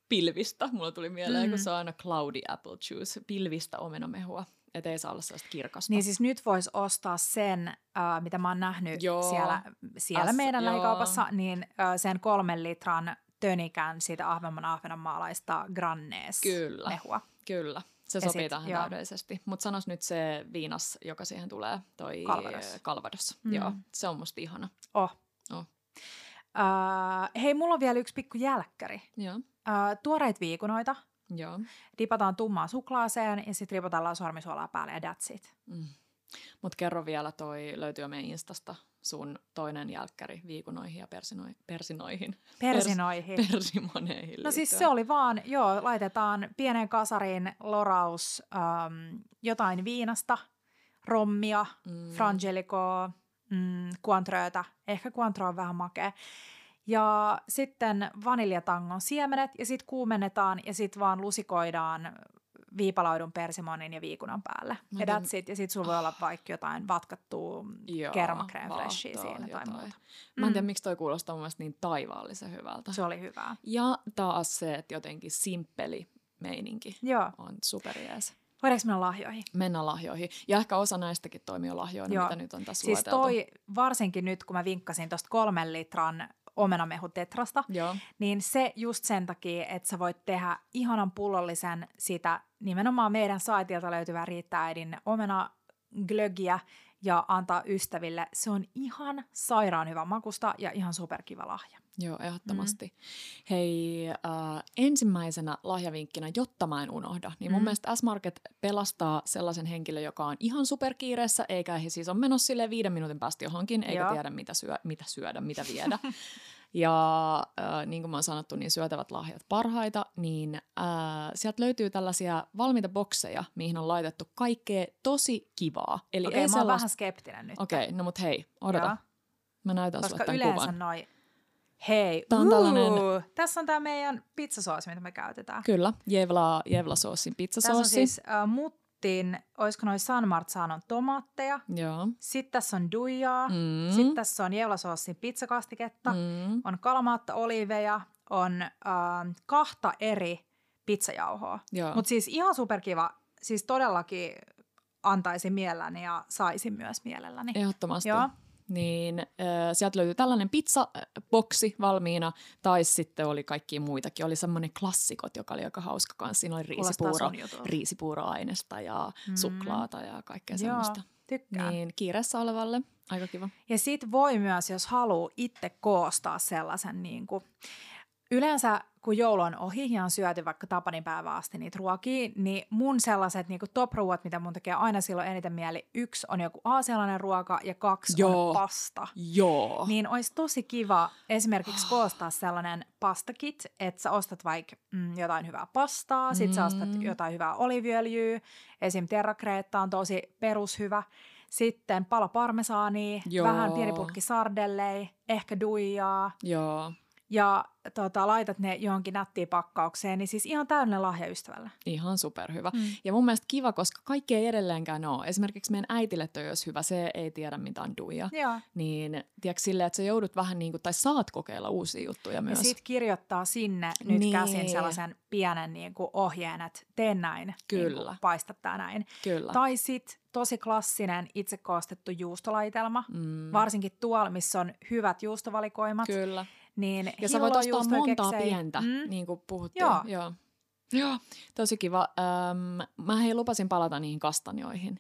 pilvistä. Mulla tuli mieleen, mm. kun se on aina cloudy apple juice, pilvistä omenamehua. Että ei saa olla sellaista kirkasta. Niin siis nyt voisi ostaa sen, uh, mitä mä oon nähnyt joo. siellä, siellä As, meidän joo. lähikaupassa, niin uh, sen kolmen litran tönikän siitä Ahvenman ahvenanmaalaista Grannees Kyllä. mehua. Kyllä. Se sopii sit, tähän joo. täydellisesti. Mutta sanos nyt se viinas, joka siihen tulee, toi Calvados. Calvados. Mm. Joo, se on musta ihana. Oh. oh. Uh, hei, mulla on vielä yksi pikku jälkkäri. Joo. Uh, tuoreita viikunoita. Joo. Dipataan tummaa suklaaseen ja sitten ripotellaan sormisuolaa päälle ja that's it. Mm. Mutta kerro vielä, toi löytyy meidän Instasta sun toinen jälkkäri viikunoihin ja persinoi, persinoihin. Persinoihin. Pers, persimoneihin liittyen. No siis se oli vaan, joo, laitetaan pienen kasarin loraus um, jotain viinasta, rommia, mm. frangelicoa, mm, kuantröötä, ehkä kuantro on vähän makea. Ja sitten vaniljatangon siemenet ja sitten kuumennetaan ja sitten vaan lusikoidaan viipalaudun persimonin ja viikunan päälle. Mä ja that's it. Ja sitten sulla voi olla vaikka jotain vatkattua kermakreen siinä jotain. tai muuta. Mä en tiedä, mm. miksi toi kuulostaa mun mielestä niin taivaallisen hyvältä. Se oli hyvää. Ja taas se, että jotenkin simppeli meininki Joo. on superjees. Voidaanko mennä lahjoihin? Mennä lahjoihin. Ja ehkä osa näistäkin toimii jo lahjoina, Joo. mitä nyt on tässä Siis lueteltu. toi, varsinkin nyt kun mä vinkkasin tuosta kolmen litran omenamehu tetrasta, Joo. niin se just sen takia, että sä voit tehdä ihanan pullollisen sitä nimenomaan meidän saitilta löytyvää riittääidin omena glögiä ja antaa ystäville. Se on ihan sairaan hyvä makusta ja ihan superkiva lahja. Joo, ehdottomasti. Mm. Hei, äh, ensimmäisenä lahjavinkkinä, jotta mä en unohda, niin mun mm. mielestä S-Market pelastaa sellaisen henkilön, joka on ihan superkiireessä, eikä he siis on menossa sille viiden minuutin päästä johonkin, eikä Joo. tiedä mitä, syö, mitä syödä, mitä viedä. <laughs> ja äh, niin kuin mä oon sanottu, niin syötävät lahjat parhaita, niin äh, sieltä löytyy tällaisia valmiita bokseja, mihin on laitettu kaikkea tosi kivaa. Eli Okei, ei mä sellaista... vähän skeptinen nyt. Okei, no mut hei, odota. Joo. Mä näytän Koska sulle tämän yleensä kuvan. noi Hei, Tää on tällainen... tässä on tämä meidän pizzasoosi, mitä me käytetään. Kyllä, Jevla, Jevla-soossin pizzasoosi. Tässä on siis uh, muttin, olisiko noin San Marzanon tomaatteja. Joo. Sitten tässä on duijaa. Mm. Sitten tässä on Jevla-soossin pizzakastiketta. Mm. On kalamaatta oliiveja. On uh, kahta eri pizzajauhoa. Mutta siis ihan superkiva. Siis todellakin antaisin mielelläni ja saisin myös mielelläni. Ehdottomasti. Joo niin äh, sieltä löytyi tällainen pizzaboksi valmiina, tai sitten oli kaikki muitakin. Oli semmoinen klassikot, joka oli aika hauska kanssa. Siinä oli riisipuuro, riisipuuroainesta ja mm. suklaata ja kaikkea Joo, semmoista. tykkään. Niin kiireessä olevalle aika kiva. Ja sit voi myös, jos haluaa itse koostaa sellaisen niin kuin, Yleensä kun joulu on ohi ja on syöty vaikka Tapanin päivää asti niitä ruokia, niin mun sellaiset niin top-ruuat, mitä mun tekee aina silloin eniten mieli, yksi on joku aasialainen ruoka ja kaksi Joo. on pasta. Joo. Niin olisi tosi kiva esimerkiksi koostaa sellainen pastakit, että sä ostat vaikka mm, jotain hyvää pastaa, sit sä ostat Mm. jotain hyvää oliviöljyä, esim. terrakreetta on tosi perushyvä, sitten palo parmesaania, Joo. vähän pieni putki sardellei, ehkä duijaa, Joo. Ja tota, laitat ne johonkin nättiin pakkaukseen, niin siis ihan täynnä lahja ystävälle. Ihan superhyvä. Mm. Ja mun mielestä kiva, koska kaikki ei edelleenkään ole. Esimerkiksi meidän äitille toi olisi hyvä, se ei tiedä mitään duja. Joo. Niin tiedätkö silleen, että sä joudut vähän niin kuin, tai saat kokeilla uusia juttuja myös. Ja sit kirjoittaa sinne nyt niin. käsin sellaisen pienen niin kuin ohjeen, että tee näin. Niin Kyllä. Niin paista tää näin. Kyllä. Tai sit tosi klassinen itse koostettu juustolaitelma, mm. varsinkin tuolla, missä on hyvät juustovalikoimat. Kyllä niin ja sä voit ostaa montaa keksei. pientä, mm. niin kuin puhuttiin. Joo. Joo. Joo, tosi kiva. Öm, mä hei lupasin palata niihin kastanjoihin.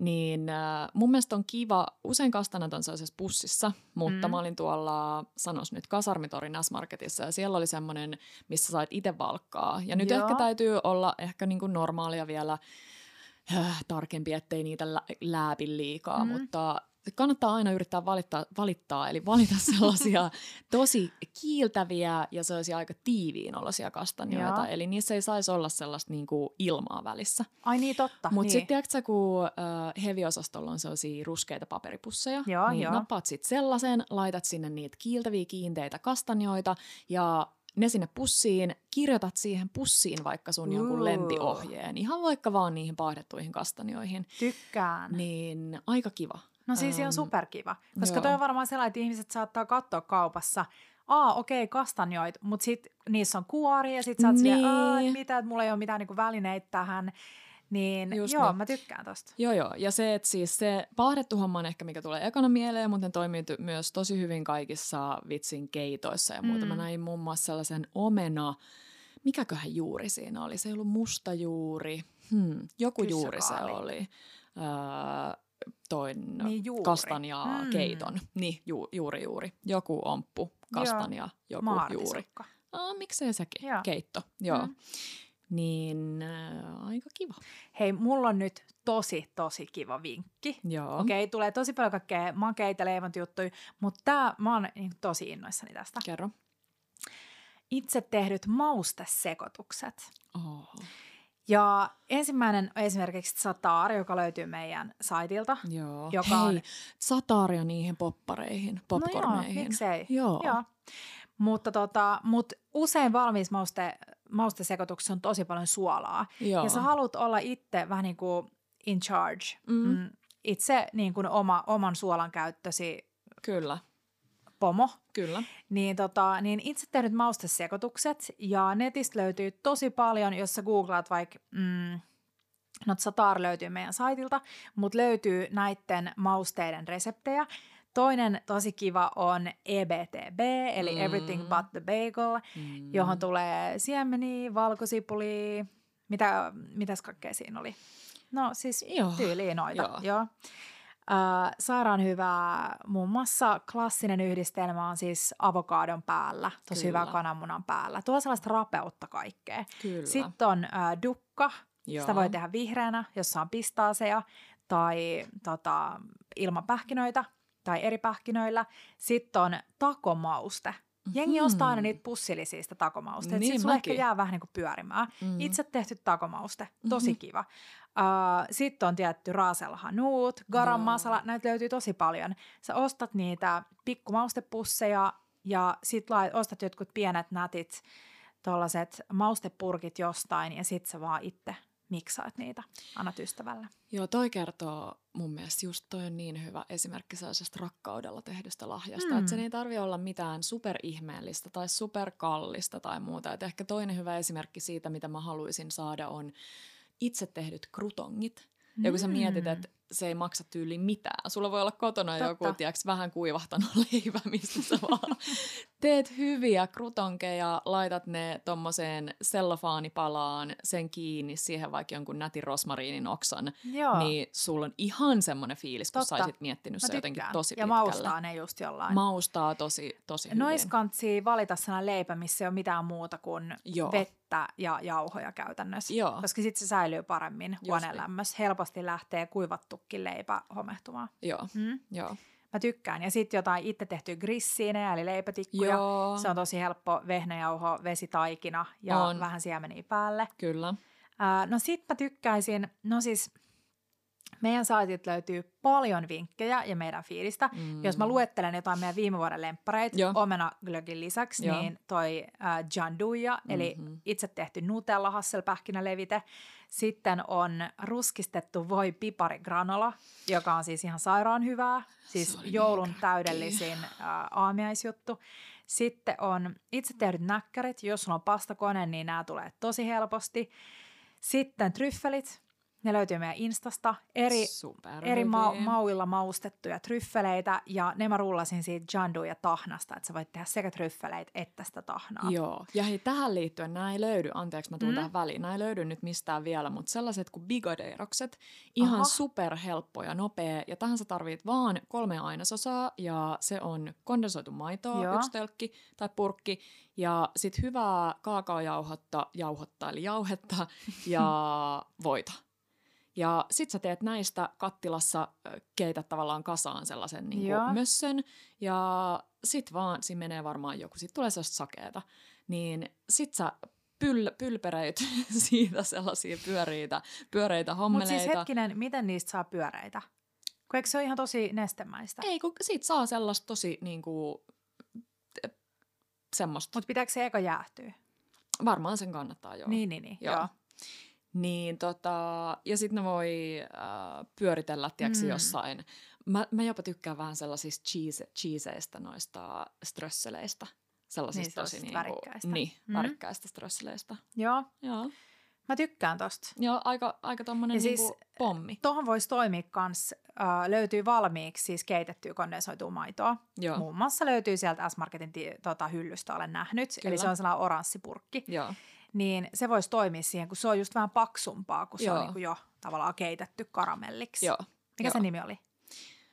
Niin äh, mun mielestä on kiva, usein kastanat on sellaisessa pussissa, mutta mm. mä olin tuolla, sanos nyt, Kasarmitorin S-Marketissa ja siellä oli semmoinen, missä sait itse valkkaa. Ja nyt Joo. ehkä täytyy olla ehkä niinku normaalia vielä äh, tarkempi, ettei niitä lä- lääpi liikaa, mm. mutta kannattaa aina yrittää valittaa, valittaa eli valita <laughs> sellaisia tosi kiiltäviä ja sellaisia aika tiiviin olosia kastanjoita. Eli niissä ei saisi olla sellaista niin kuin ilmaa välissä. Ai niin, totta. Mutta niin. sitten tiedätkö kun äh, heviosastolla on sellaisia ruskeita paperipusseja, joo, niin joo. nappaat sitten sellaisen, laitat sinne niitä kiiltäviä kiinteitä kastanjoita ja ne sinne pussiin, kirjoitat siihen pussiin vaikka sun uh. jonkun lempiohjeen, ihan vaikka vaan niihin paahdettuihin kastanjoihin. Tykkään. Niin aika kiva. No siis ihan superkiva, koska joo. toi on varmaan sellainen, että ihmiset saattaa katsoa kaupassa, aa okei, okay, kastanjoit, mutta sitten niissä on kuori ja sitten sä oot niin. silleen, mitä, että mulla ei ole mitään niinku välineitä tähän. Niin Just joo, niin. mä tykkään tosta. Joo, joo. Ja se, että siis se paahdettu homma on ehkä mikä tulee ekana mieleen, mutta toimii ty- myös tosi hyvin kaikissa vitsin keitoissa ja muuta. Mm. Mä näin muun muassa sellaisen omena, mikäköhän juuri siinä oli? Se ei ollut musta juuri. Hmm, joku juuri se oli. Öö, toin niin juuri. kastanja mm. keiton. Niin, ju, juuri juuri. Joku omppu, kastanja, joku juuri. Ah, miksei sekin, Joo. keitto. Joo. Mm. Niin äh, aika kiva. Hei, mulla on nyt tosi, tosi kiva vinkki. Joo. Okei, okay, tulee tosi paljon kaikkea makeita leivontajuttuja, mutta tää, mä oon niin, tosi innoissani tästä. Kerro. Itse tehdyt maustesekotukset. Oh. Ja ensimmäinen on esimerkiksi Satar, joka löytyy meidän saitilta. Joo. Joka Hei, on... Sataria niihin poppareihin, popcorneihin. No joo, miksei. Joo. joo. Mutta tota, mut usein valmis mauste, maustesekoituksessa on tosi paljon suolaa. Joo. Ja sä haluat olla itse vähän niin kuin in charge. Mm. Mm, itse niin kuin oma, oman suolan käyttösi. Kyllä pomo. Kyllä. Niin, tota, niin itse tehnyt maustesekoitukset ja netistä löytyy tosi paljon, jos sä googlaat vaikka... Mm, No Satar löytyy meidän saitilta, mutta löytyy näiden mausteiden reseptejä. Toinen tosi kiva on EBTB, eli mm. Everything But The Bagel, mm. johon tulee siemeniä, valkosipulia, mitä, mitäs kaikkea siinä oli? No siis Joo. tyyliin noita. Joo. Joo. Äh, sairaan hyvää, muun muassa klassinen yhdistelmä on siis avokadon päällä, tosi Kyllä. hyvä kananmunan päällä. Tuo sellaista rapeutta kaikkea. Kyllä. Sitten on äh, dukka, Joo. sitä voi tehdä vihreänä, jossa on pistaaseja tai tota, ilman pähkinöitä tai eri pähkinöillä. Sitten on takomauste. Jengi hmm. ostaa aina niitä pussilisistä takomausteita. Niin, Sitten sulla ehkä jää vähän niin kuin pyörimään. Mm. Itse tehty takomauste, tosi mm-hmm. kiva. Uh, Sitten on tietty Raasel Hanut, Garam Masala, no. näitä löytyy tosi paljon. Sä ostat niitä pikkumaustepusseja ja sit lait, ostat jotkut pienet nätit, tuollaiset maustepurkit jostain ja sit sä vaan itse miksaat niitä, annat ystävälle. Joo, toi kertoo mun mielestä just toi on niin hyvä esimerkki sellaisesta rakkaudella tehdystä lahjasta, mm. että sen ei tarvi olla mitään superihmeellistä tai superkallista tai muuta. Et ehkä toinen hyvä esimerkki siitä, mitä mä haluaisin saada on itse tehdyt krutongit. Ja kun sä mietit, mm. että se ei maksa tyyli mitään. Sulla voi olla kotona Totta. joku, tiiäks, vähän kuivahtanut <laughs> leivä, mistä sä vaan <laughs> teet hyviä krutonkeja, laitat ne tommoseen sellofaanipalaan, sen kiinni, siihen vaikka jonkun nätin rosmariinin oksan, Joo. niin sulla on ihan semmoinen fiilis, kun Totta. saisit miettinyt se jotenkin tosi Ja pitkälle. maustaa ne just jollain. Maustaa tosi, tosi hyvin. Nois valita sellainen leipä, missä ei ole mitään muuta kuin Joo. vettä ja jauhoja käytännössä. Joo. Koska sitten se säilyy paremmin. Niin. Helposti lähtee kuivattukin leipä homehtumaan. Joo, mm? Joo. Mä tykkään. Ja sitten jotain itse tehtyä grissiinejä, eli leipätikkuja. Joo. Se on tosi helppo vehnäjauho, vesitaikina ja on. vähän siemeniä päälle. Kyllä. Uh, no sit mä tykkäisin, no siis Meidän saitilta löytyy paljon vinkkejä ja meidän fiilistä. Mm. Jos mä luettelen jotain meidän viime vuoden lemppareita Omena Glögin lisäksi, Joo. niin toi äh, Janduja, mm-hmm. eli itse tehty Nutella hasselpähkinälevite. Sitten on ruskistettu voi pipari granola, joka on siis ihan sairaan hyvää. Siis joulun niin täydellisin äh, aamiaisjuttu. Sitten on itse tehdyt näkkärit. Jos sulla on pastakone, niin nämä tulee tosi helposti. Sitten tryffelit, ne löytyy meidän Instasta. Eri, eri ma- mauilla maustettuja tryffeleitä ja ne mä rullasin siitä Jandu ja tahnasta, että sä voit tehdä sekä tryffeleitä että sitä tahnaa. Joo, ja hei tähän liittyen nämä ei löydy, anteeksi mä tuun mm. tähän väliin, nämä ei löydy nyt mistään vielä, mutta sellaiset kuin bigodeirokset, ihan super helppo ja nopea ja tähän sä tarvit vaan kolme ainesosaa ja se on kondensoitu maitoa, Joo. yksi tölkki tai purkki ja sitten hyvää kaakaojauhotta, jauhotta eli jauhetta ja <laughs> voita. Ja sit sä teet näistä kattilassa, keitä tavallaan kasaan sellaisen niin kuin mössön. Ja sit vaan, siinä menee varmaan joku, sit tulee sellaista sakeeta. Niin sit sä pyl, pylpereit <laughs> siitä sellaisia pyöreitä, pyöreitä hommeleita. Mutta siis hetkinen, miten niistä saa pyöreitä? Kun eikö se ole ihan tosi nestemäistä? Ei, kun siitä saa sellaista tosi niin kuin, semmoista. Mutta pitääkö se eka jäähtyä? Varmaan sen kannattaa, joo. Niin, niin, niin. Joo. joo. Niin tota, ja sitten ne voi äh, pyöritellä, tiedätkö, mm. jossain. Mä, mä jopa tykkään vähän sellaisista cheese, cheeseistä, noista strösseleistä. Sellaisista niin, tosi niin värikkäistä. Niin, mm. värikkäistä strösseleistä. Joo. Joo. Mä tykkään tosta. Joo, aika, aika tommonen ja niinku siis, pommi. Tuohon voisi toimia kans, äh, löytyy valmiiksi siis keitettyä kondensoitua maitoa. Joo. Muun muassa löytyy sieltä S-Marketin tota, hyllystä, olen nähnyt. Kyllä. Eli se on sellainen oranssipurkki. Joo niin se voisi toimia siihen, kun se on just vähän paksumpaa, kun Joo. se on niin kuin jo tavallaan keitetty karamelliksi. Joo. Mikä Joo. se nimi oli?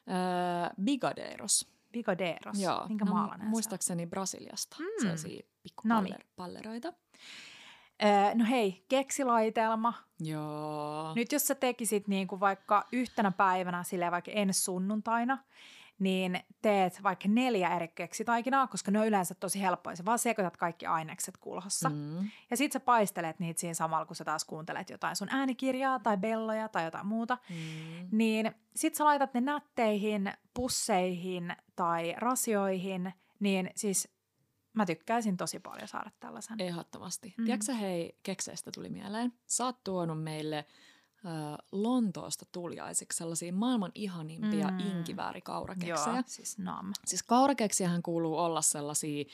Öö, Bigadeiros. Bigadeiros. Joo. Minkä no, maalainen Muistaakseni se Brasiliasta. Mm. Sellaisia pikkupalleroita. Öö, no hei, keksilaitelma. Joo. Nyt jos sä tekisit niin kuin vaikka yhtenä päivänä, silleen vaikka ensi sunnuntaina, niin teet vaikka neljä eri keksitaikinaa, koska ne on yleensä tosi helppoja. Sä vaan sekoitat kaikki ainekset kulhossa. Mm. Ja sit sä paistelet niitä siinä samalla, kun sä taas kuuntelet jotain sun äänikirjaa tai belloja tai jotain muuta. Mm. Niin sit sä laitat ne nätteihin, pusseihin tai rasioihin, niin siis mä tykkäisin tosi paljon saada tällaisen. Ehdottomasti. Mm. Tiedätkö hei, kekseistä tuli mieleen. Sä oot tuonut meille – Lontoosta tuliaisiksi sellaisia maailman ihanimpia mm. inkiväärikaurakeksejä. Joo, siis nam. Siis kaurakeksiähän kuuluu olla sellaisia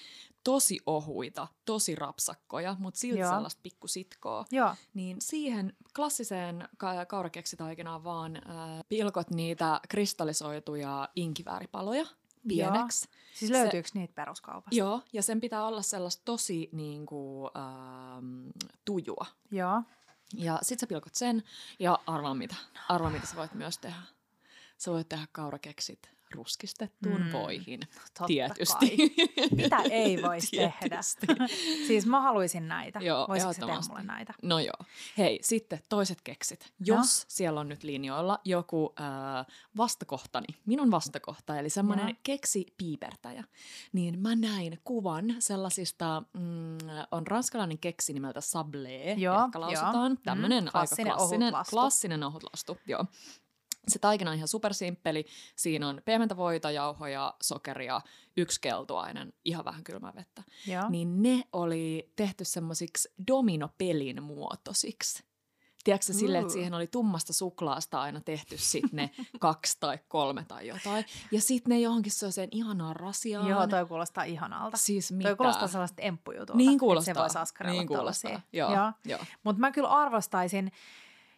tosi ohuita, tosi rapsakkoja, mutta silti Joo. sellaista pikkusitkoa. Joo. Niin siihen klassiseen ka- kaurakeksitaikinaan vaan äh, pilkot niitä kristallisoituja inkivääripaloja pieneksi. Joo. Siis löytyykö se, niitä peruskaupasta? Joo, ja sen pitää olla sellaista tosi niin kuin, ähm, tujua. Joo. Ja sit sä pilkot sen ja arvaa mitä. Arvaa mitä sä voit myös tehdä. Sä voit tehdä kaurakeksit ruskistettuun mm, voihin. Totta <laughs> tietysti. Kai. Mitä ei <laughs> voisi tehdä? <laughs> siis mä haluaisin näitä. Joo, Voisiko tehdä mulle näitä? No joo. Hei, sitten toiset keksit. Jos no. siellä on nyt linjoilla joku äh, vastakohtani, minun vastakohta, eli semmoinen no. keksipiipertäjä, niin mä näin kuvan sellaisista, mm, on ranskalainen keksi nimeltä sablé, joo, ehkä lausutaan. Tämmöinen mm, aika klassinen, ohut klassinen ohutlastu. Joo. Se taikina on ihan supersimppeli. Siinä on pehmentä voita, jauhoja, sokeria, yksi keltuainen, ihan vähän kylmää vettä. Joo. Niin ne oli tehty semmoisiksi dominopelin muotoisiksi. Tiedätkö silleen, että siihen oli tummasta suklaasta aina tehty sitten ne <laughs> kaksi tai kolme tai jotain. Ja sitten ne johonkin sellaiseen ihanaan rasiaan. Joo, toi kuulostaa ihanalta. Siis mitä? Toi kuulostaa sellaista emppujutulta. Niin kuulostaa. se voisi askarella niin kuulostaa. Joo, Joo. Joo. Mutta mä kyllä arvostaisin,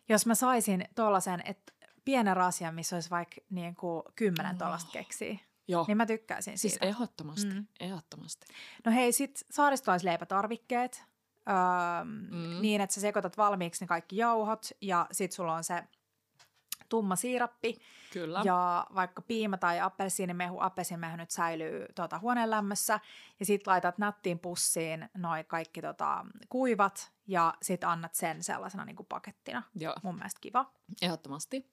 jos mä saisin tuollaisen, että pienen rasian, missä olisi vaikka niin kuin kymmenen tuollaista keksiä. Joo. Niin mä tykkäisin siis siitä. ehdottomasti, mm. ehdottomasti. No hei, sit saaristolaisleipätarvikkeet. Öö, mm. Niin, että sä sekoitat valmiiksi ne kaikki jauhot ja sit sulla on se tumma siirappi. Kyllä. Ja vaikka piima tai appelsiinimehu, appelsiinimehu nyt säilyy tuota, huoneen lämmössä. Ja sit laitat nättiin pussiin noin kaikki tota, kuivat ja sit annat sen sellaisena niin kuin pakettina. Joo. Mun mielestä kiva. Ehdottomasti.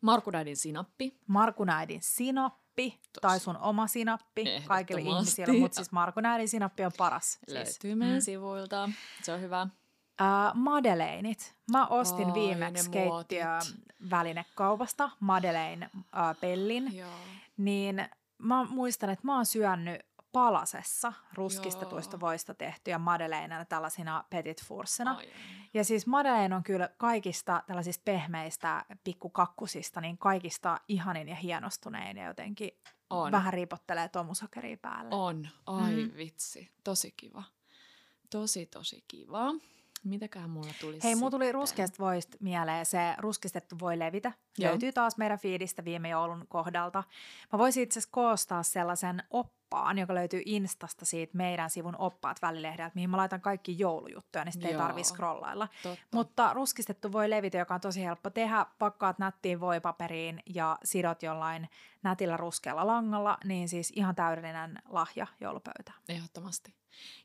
Markunäidin sinappi. Markunäidin sinappi Tos. tai sun oma sinappi kaikille ihmisille, mutta siis markunäidin sinappi on paras. Siis. Löytyy meidän mm. sivuilta. Se on hyvä. Uh, Madeleinit. Mä ostin Ai, viimeksi keittiö välinekaupasta, Madeleine äh, Pellin, Joo. niin mä muistan, että mä oon syönyt palasessa ruskistetuista Joo. voista tehtyjä Madeleinena tällaisina petit foursena. Ja siis Madeleine on kyllä kaikista tällaisista pehmeistä pikkukakkusista, niin kaikista ihanin ja hienostunein ja jotenkin On. vähän riipottelee tomusokeria päälle. On. Ai Mm. vitsi. Tosi kiva. Tosi, tosi kiva. Mitäköhän mulla tuli Hei, mulla tuli ruskeasta voista mieleen se ruskistettu voi levitä. Joo. Löytyy taas meidän fiidistä viime joulun kohdalta. Mä voisin itse asiassa koostaa sellaisen oppaan, joka löytyy Instasta siitä meidän sivun oppaat välilehdeltä, mihin mä laitan kaikki joulujuttuja, niin sitten ei Joo. tarvii scrollailla. Totta. Mutta ruskistettu voi levitä, joka on tosi helppo tehdä. Pakkaat nättiin voipaperiin ja sidot jollain nätillä ruskealla langalla, niin siis ihan täydellinen lahja joulupöytään. Ehdottomasti.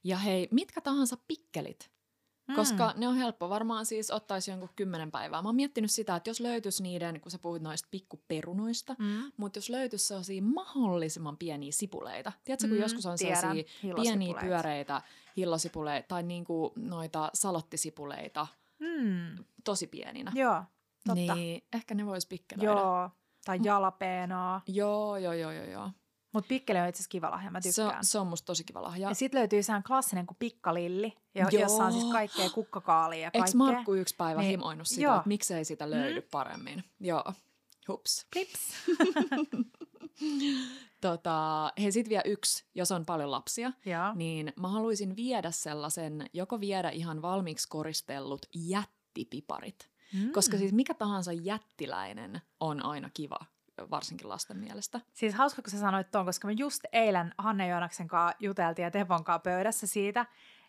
Ja hei, mitkä tahansa pikkelit, koska Mm. ne on helppo. Varmaan siis ottaisi jonkun kymmenen päivää. Mä oon miettinyt sitä, että jos löytyisi niiden, kun sä puhuit noista pikkuperunoista, Mm. mutta jos löytyisi sellaisia mahdollisimman pieniä sipuleita. Tiedätkö, kun Mm, joskus on tiedän. sellaisia pieniä pyöreitä hillosipuleita tai niinku noita salottisipuleita Mm. tosi pieninä. Joo, totta. Niin ehkä ne vois pikkelöidä. Joo, tai jalapenoa. Joo, joo, joo, joo. joo. Mutta pikkeli on itse asiassa kiva lahja, mä Se, tykkään. se on musta tosi kiva lahja. Ja sitten löytyy sehän klassinen kuin pikkalilli, jo, Joo. jossa on siis kaikkea kukkakaalia ja Eikö kaikkea. Markku yksi päivä Niin, himoinut sitä, että miksei sitä löydy paremmin? Joo. Hups. Plips. <laughs> Tota, hei, sit vielä yksi, jos on paljon lapsia, Joo. niin mä haluaisin viedä sellaisen, joko viedä ihan valmiiksi koristellut jättipiparit. Mm. Koska siis mikä tahansa jättiläinen on aina kiva, varsinkin lasten mielestä. Siis hauska, kun sä sanoit tuon, koska me just eilen Hanne Joonaksen kanssa juteltiin ja Tevon kanssa pöydässä siitä,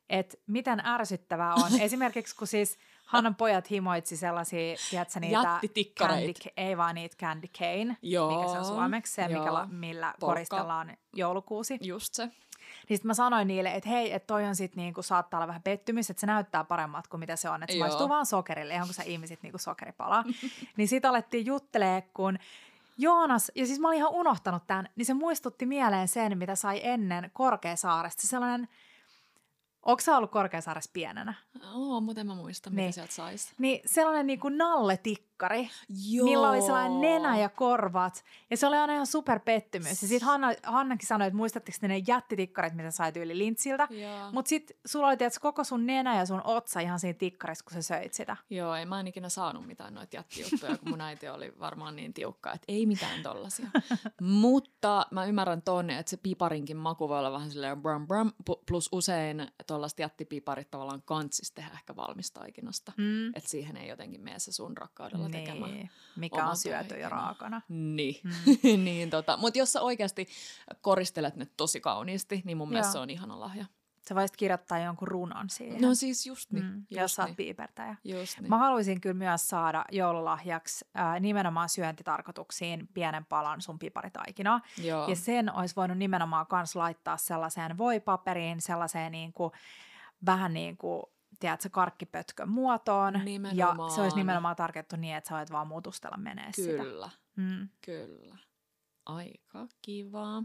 että miten ärsyttävää on. <laughs> Esimerkiksi kun siis Hannan pojat himoitsi sellaisia, tiedätkö niitä... Candy, ei vaan niitä candy cane, Joo, mikä se on suomeksi, se, mikä, joo. millä Porkka. koristellaan joulukuusi. Just se. Niin sit mä sanoin niille, että hei, että toi on sit niinku, saattaa olla vähän pettymys, että se näyttää paremmalta kuin mitä se on. Että se Joo. maistuu vaan sokerille, ihan kun sä ihmisit niinku sokeripalaa. <laughs> niin sit alettiin juttelee, kun Joonas, ja siis mä olin ihan unohtanut tämän, niin se muistutti mieleen sen, mitä sai ennen Korkeasaaresta. Se sellainen, onko sä ollut Korkeasaaressa pienenä? Oo, mutta en mä muista, mitä Niin. sieltä sais. Niin sellainen niinku nalletikkari, Joo. millä oli sellainen nenä ja korvat. Ja se oli aina ihan super pettymys. Ja sitten Hanna, Hannakin sanoi, että muistatteko te ne jättitikkarit, mitä sait yli lintsiltä? Mutta sitten sulla oli tietysti koko sun nenä ja sun otsa ihan siinä tikkarissa, kun sä söit sitä. Joo, ei mä en ikinä saanut mitään noita jättijuttuja, kun mun äiti oli varmaan niin tiukka, että ei mitään tollasia. <laughs> Mutta mä ymmärrän ton, että se piparinkin maku voi olla vähän silleen brum brum, pu- plus usein tollaista jättipiparit tavallaan kantsis tehdä ehkä valmistaikinasta. Mm. Että siihen ei jotenkin mene se sun rakkaudella Niin, mikä oma on syöty jo taikina. raakana. Niin, Mm. <laughs> niin tota. Mutta jos sä oikeasti koristelet ne tosi kauniisti, niin mun mielestä Joo. se on ihana lahja. Sä voisit kirjoittaa jonkun runon siihen, No siis just niin. mm, just jos sä oot niin. piipertäjä. Just niin. Mä haluaisin kyllä myös saada joululahjaksi ää, nimenomaan syöntitarkoituksiin pienen palan sun piparitaikinaa. Joo. Ja sen olisi voinut nimenomaan kans laittaa sellaiseen voipaperiin, sellaiseen niin kuin, vähän niin kuin, tiedätkö, karkkipötkön muotoon. Ja Nimenomaan. se olisi nimenomaan tarkettu niin, että sä voit vaan mutustella menee sitä. Kyllä, Mm. kyllä. Aika kiva.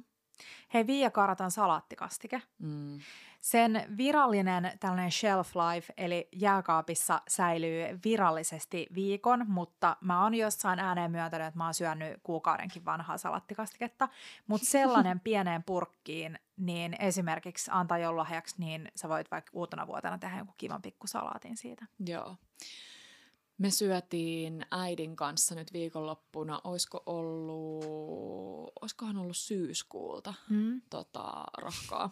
Hei, Viia Karaton salaattikastike. Mm. Sen virallinen tällainen shelf life, eli jääkaapissa säilyy virallisesti viikon, mutta mä oon jossain ääneen myöntänyt, että mä oon syönyt kuukaudenkin vanhaa salattikastiketta. Mutta <laughs> sellainen pieneen purkkiin, niin esimerkiksi antaa joululahjaksi, niin sä voit vaikka uutena vuotena tehdä jonkun kivan pikkusalaatin siitä. Joo. Me syötiin äidin kanssa nyt viikonloppuna, olisiko ollut, olisikohan ollut syyskuulta Mm. tota, rahkaa.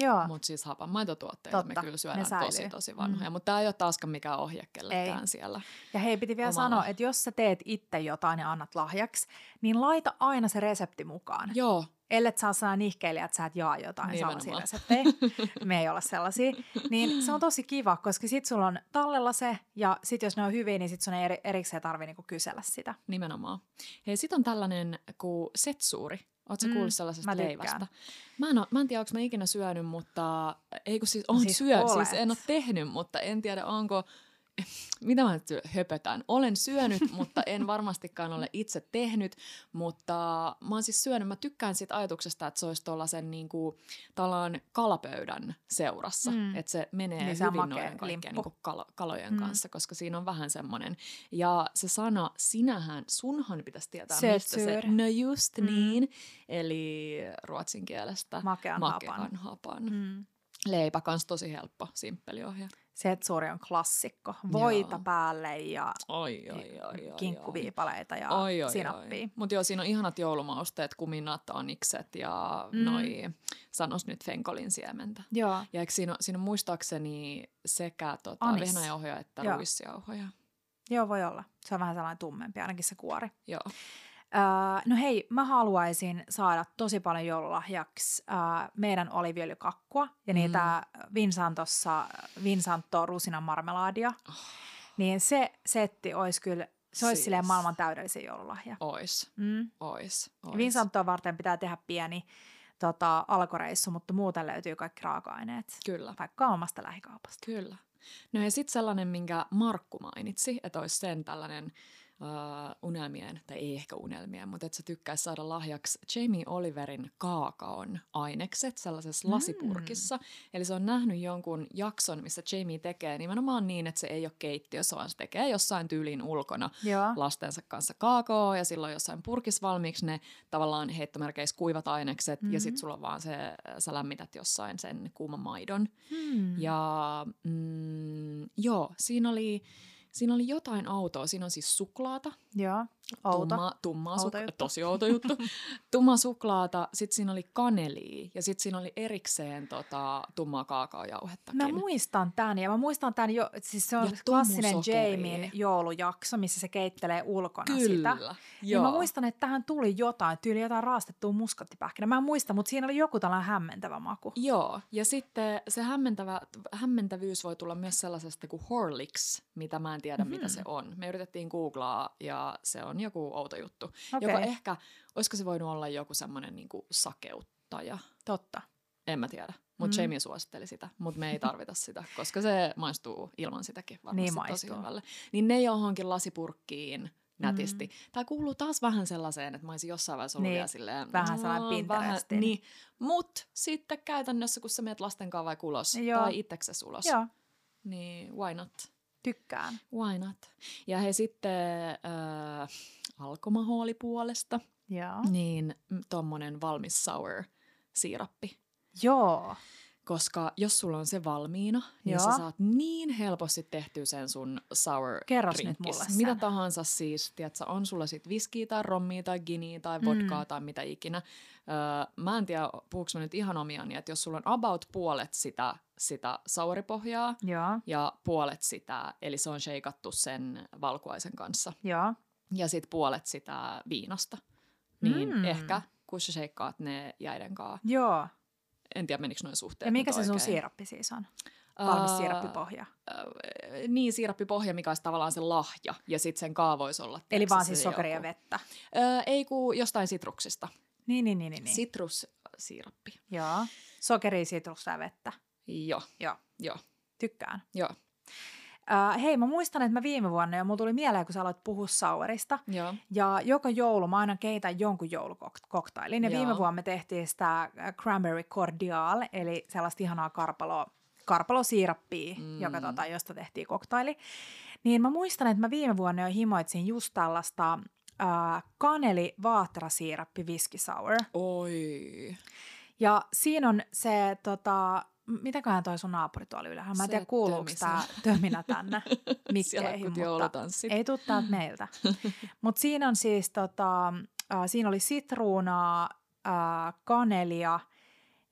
Joo, Mutta siis hapan maitotuotteita me Totta, kyllä ne syödään säilyy. tosi tosi vanhoja. Mm. Mutta tämä ei ole taaskaan mikään ohje kellekään siellä. ja hei, piti vielä Omalla. sanoa, että jos sä teet itse jotain ja annat lahjaksi, niin laita aina se resepti mukaan. Joo, ellet saa saa nihkeilijä, että sä et jaa jotain sellaisia Nimenomaan. reseptejä, me ei olla sellaisia, niin se on tosi kiva, koska sit sulla on tallella se, ja sit jos ne on hyviä, niin sit sun ei eri, erikseen tarvi niinku kysellä sitä. nimenomaan. Hei, sit on tällainen kuin setsuuri. Oletko Mm, mm, kuullut sellaisesta mä leivästä? Mä en, oo, mä en tiedä, onko mä ikinä syönyt, mutta ei kun siis on Siis siis syö, olet. siis en ole tehnyt, mutta en tiedä, onko <laughs> mitä mä nyt höpötän? Olen syönyt, mutta en varmastikaan ole itse tehnyt, mutta mä oon siis syönyt, mä tykkään siitä ajatuksesta, että se olisi tuollaisen niin kuin, kalapöydän seurassa, mm. että se menee niin hyvin noiden kaikkien niin kalo, kalojen mm. kanssa, koska siinä on vähän semmoinen. Ja se sana sinähän, sunhan pitäisi tietää, Sötsur. mistä se, no just mm. niin, eli ruotsin kielestä makean, makean hapan. hapan. Mm. Leipä kans tosi helppo, simppeli ohje. Setsuri on klassikko. Voita joo. päälle ja oi, oi, oi, kinkkuviipaleita ja oi, oi, sinappia. Mutta joo, siinä on ihanat joulumausteet, kuminat, anikset ja mm. noi, sanos nyt fenkolin siementä. Joo. Ja eikö siinä, siinä on muistaakseni sekä tota, vehnäjauhoja että joo. ruissijauhoja? Joo, voi olla. Se on vähän sellainen tummempi, ainakin se kuori. Joo. Uh, no hei, mä haluaisin saada tosi paljon joululahjaksi uh, meidän oliviöljykakkua ja mm. niitä Vinsantossa, Vinsanto rusinan marmelaadia. Oh. Niin se setti olisi kyllä, se olisi siis. silleen maailman täydellisin joululahja. Ois, mm. ois, ois. Vinsantoa varten pitää tehdä pieni tota, alkoreissu, mutta muuten löytyy kaikki raaka-aineet. Kyllä. Vaikka omasta lähikaupasta. Kyllä. No ja sitten sellainen, minkä Markku mainitsi, että olisi sen tällainen uh, unelmien, tai ei ehkä unelmien, mutta että sä tykkäisi saada lahjaksi Jamie Oliverin kaakaon ainekset sellaisessa mm. lasipurkissa. Eli se on nähnyt jonkun jakson, missä Jamie tekee nimenomaan niin, että se ei ole keittiössä, vaan se tekee jossain tyylin ulkona Joo. lastensa kanssa kaakao ja silloin jossain purkissa valmiiksi ne tavallaan heittomerkeissä kuivat ainekset mm-hmm. ja sitten sulla on vaan se, sä lämmität jossain sen kuuman maidon. Mm. Ja mm, joo, siinä oli Siinä oli jotain autoa. Siinä on siis suklaata. Joo, outo. Tumma, tummaa outo suk- tosi outo juttu. <laughs> tummaa suklaata, sitten siinä oli kanelia ja sitten siinä oli erikseen tota, tummaa kaakaojauhetta. Mä muistan tämän ja mä muistan tämän jo, siis se on ja klassinen Jamien joulujakso, missä se keittelee ulkona Kyllä, sitä. Joo. Ja mä muistan, että tähän tuli jotain, tyyli jotain raastettua muskattipähkinä. Mä en muista, mutta siinä oli joku tällainen hämmentävä maku. Joo, ja sitten se hämmentävä, hämmentävyys voi tulla myös sellaisesta kuin Horlicks, mitä mä en tiedä, mm-hmm. mitä se on. Me yritettiin googlaa ja se on joku outo juttu, okay. joka ehkä, olisiko se voinut olla joku semmoinen niin sakeuttaja. Totta. En mä tiedä, mutta mm. Jamie suositteli sitä, mutta me ei tarvita sitä, koska se maistuu ilman sitäkin varmasti niin maistuu. tosi hyvälle. Niin ne johonkin lasipurkkiin nätisti. Mm. Tämä kuuluu taas vähän sellaiseen, että mä olisin jossain vaiheessa ollut niin, vielä silleen... Vähän sellainen vähän, niin, Mutta sitten käytännössä, kun sä meet lasten kanssa vaikka ulos Joo. tai itseksesi ulos, Joo. niin why not? Tykkään. Why not? Ja he sitten äh, alkomahoolipuolesta, Joo. niin tuommoinen valmis sour siirappi. Joo. Koska jos sulla on se valmiina, niin Joo. sä saat niin helposti tehtyä sen sun sour Kerros nyt mulle sen. Mitä tahansa siis, tiedätkö, on sulla sit viskiä tai rommia tai giniä tai vodkaa mm. tai mitä ikinä. Öö, mä en tiedä, puhuks mä nyt ihan omiani, että jos sulla on about puolet sitä, sitä souripohjaa Joo. ja puolet sitä, eli se on sheikattu sen valkuaisen kanssa. Joo. Ja sit puolet sitä viinasta. Niin mm. ehkä, kun sä sheikkaat ne jäiden kanssa. Joo en tiedä, menikö noin suhteet Ja mikä se sun siirappi siis on? Valmis uh, siirappipohja. Uh, niin, siirappipohja, mikä olisi tavallaan se lahja, ja sitten sen kaavoisi olla. Eli vaan siis sokeria ja vettä? Uh, ei kun jostain sitruksista. Niin, niin, niin. niin. niin. Sitrussiirappi. Joo. Sokeria, sitruksia ja vettä. Joo. Joo. Joo. Tykkään. Joo. Uh, hei, mä muistan, että mä viime vuonna ja mulla tuli mieleen, kun sä aloit puhua sauerista. Joo. Ja joka joulu mä aina keitän jonkun joulukoktailin. Ja Joo. viime vuonna me tehtiin sitä cranberry cordial, eli sellaista ihanaa karpalo, karpalosiirappia, mm. joka, tota, josta tehtiin koktaili. Niin mä muistan, että mä viime vuonna jo himoitsin just tällaista uh, kaneli vaatrasiirappi whisky sour. Oi. Ja siinä on se tota, mitäköhän toi sun naapuri tuolla ylhäällä? Mä en tiedä, kuuluuko tämä töminä tänne <laughs> mikkeihin, mutta ei tuu täältä meiltä. <laughs> mutta siinä on siis, tota, äh, siinä oli sitruunaa, äh, kanelia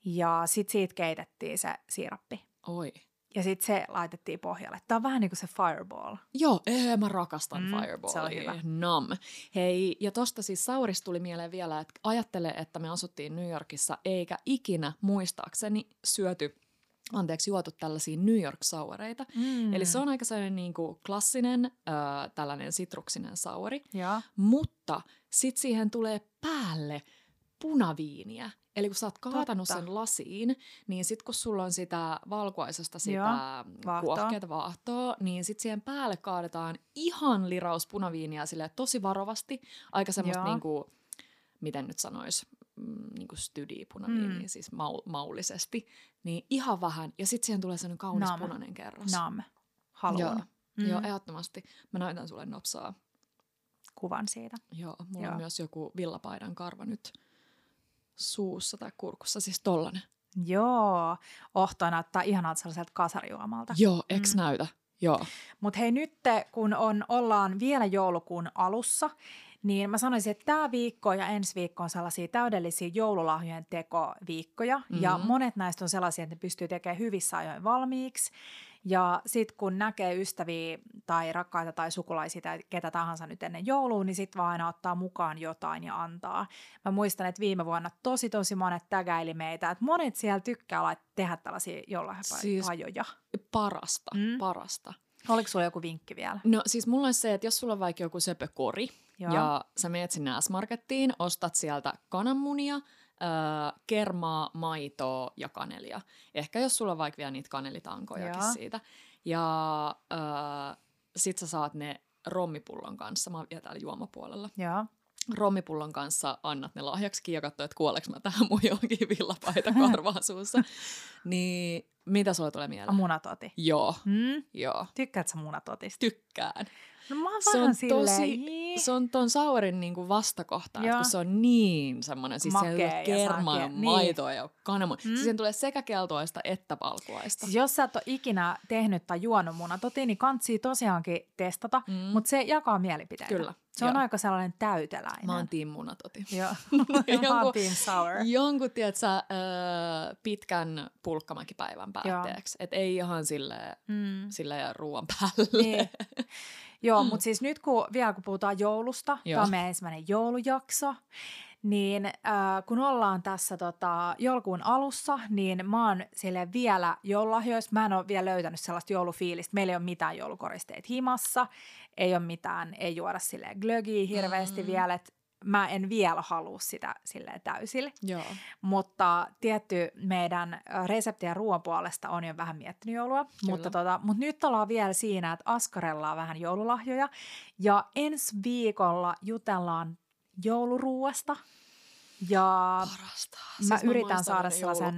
ja sit siitä keitettiin se siirappi. Oi. Ja sitten se laitettiin pohjalle. Tämä on vähän niin kuin se fireball. Joo, ee, mä rakastan mm, fireballia. Se on hyvä. Nam. Hei, ja tosta siis Sauris tuli mieleen vielä, että ajattele, että me asuttiin New Yorkissa eikä ikinä muistaakseni syöty anteeksi, juotu tällaisia New York saureita. Mm. Eli se on aika sellainen niin kuin klassinen äh, tällainen sitruksinen sauri. Ja. Mutta sitten siihen tulee päälle punaviiniä. Eli kun sä oot kaatanut Totta. sen lasiin, niin sit kun sulla on sitä valkuaisesta sitä kuohkeita vaahtoa, niin sit siihen päälle kaadetaan ihan liraus punaviiniä sille tosi varovasti. Aika semmoista niinku, miten nyt sanois, mm, niinku mm. siis maul- maulisesti. Niin ihan vähän, ja sitten siihen tulee sellainen kaunis Naam. punainen kerros. Naam. Haluan. Joo. Mm. Joo, ehdottomasti. Mä näytän sulle nopsaa. Kuvan siitä. Joo, mulla Joo. on myös joku villapaidan karva nyt suussa tai kurkussa, siis tollanen. Joo, ohto näyttää ihanalta sellaiselta kasarijuomalta. Joo, eks mm. näytä? Joo. Mutta hei nyt, kun on, ollaan vielä joulukuun alussa, niin mä sanoisin, että tämä viikko ja ensi viikko on sellaisia täydellisiä joululahjojen tekoviikkoja. Mm-hmm. Ja monet näistä on sellaisia, että ne pystyy tekemään hyvissä ajoin valmiiksi. Ja sitten kun näkee ystäviä tai rakkaita tai sukulaisia tai ketä tahansa nyt ennen joulua, niin sitten vaan aina ottaa mukaan jotain ja antaa. Mä muistan, että viime vuonna tosi tosi monet tägäili meitä, että monet siellä tykkää laittaa tehdä tällaisia jollahajoja. Siis parasta, mm. parasta. Oliko sulla joku vinkki vielä? No siis mulla on se, että jos sulla on vaikka joku söpökori Joo. ja sä menet sinne S-Markettiin, ostat sieltä kananmunia – öö, kermaa, maitoa ja kanelia. Ehkä jos sulla on vaikka vielä niitä kanelitankojakin Joo. siitä. Ja öö, sit sä saat ne rommipullon kanssa. Mä oon vielä täällä juomapuolella. Joo. Rommipullon kanssa annat ne lahjaksi ja katsoo, että kuoleks mä tähän mun johonkin villapaita <laughs> korvaan suussa. niin mitä sulle tulee mieleen? Munatoti. Joo. Hmm? Joo. Tykkäätkö sä munatotista? Tykkään. No mä oon se on tosi, se on ton saurin niinku vastakohta, että kun se on niin semmoinen, siis Makea siellä kermaa ja niin. maitoa ja kananmunia. Mm. Siis siihen tulee sekä keltoista että valkuaista. Siis jos sä et ole ikinä tehnyt tai juonut munatoti, niin kantsii tosiaankin testata, mm. mutta se jakaa mielipiteitä. Kyllä. Se on Joo. aika sellainen täyteläinen. Mä oon team munatoti. Joo, <laughs> mä oon <laughs> team sour. Jonkun, tiedätkö, äh, pitkän pulkkamäkipäivän päätteeksi. Että ei ihan silleen, mm. silleen ruoan päälle. Niin. <laughs> Joo, mm. mutta siis nyt kun vielä kun puhutaan joulusta, tämä on meidän ensimmäinen joulujakso, niin äh, kun ollaan tässä tota, joulukuun alussa, niin mä oon sille vielä joululahjoissa. Mä en ole vielä löytänyt sellaista joulufiilistä. Meillä ei ole mitään joulukoristeita himassa, ei ole mitään, ei juoda sille glögiä hirveästi mm. vielä. Et mä en vielä halua sitä silleen täysille. Joo. Mutta tietty meidän resepti- ja ruoan puolesta on jo vähän miettinyt joulua. Mutta, tota, mutta nyt ollaan vielä siinä, että askarellaan vähän joululahjoja. Ja ensi viikolla jutellaan jouluruuasta. Ja Parasta. Siis mä yritän saada sellaisen,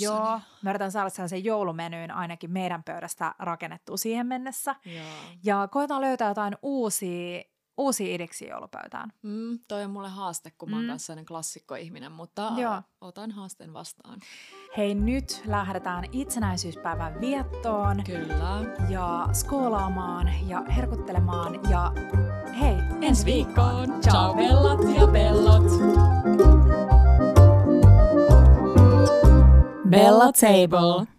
joo, mä yritän saada sellaisen joulumenyyn ainakin meidän pöydästä rakennettua siihen mennessä. Joo. Ja koetaan löytää jotain uusia uusia idiksi joulupöytään. Mm, toi on mulle haaste, kun mä oon mm. kanssa klassikkoihminen, mutta Joo. otan haasteen vastaan. Hei, nyt lähdetään itsenäisyyspäivän viettoon. Kyllä. Ja skoolaamaan ja herkuttelemaan ja hei, ensi viikkoon. Ciao bellat ja bellot. Bella Table.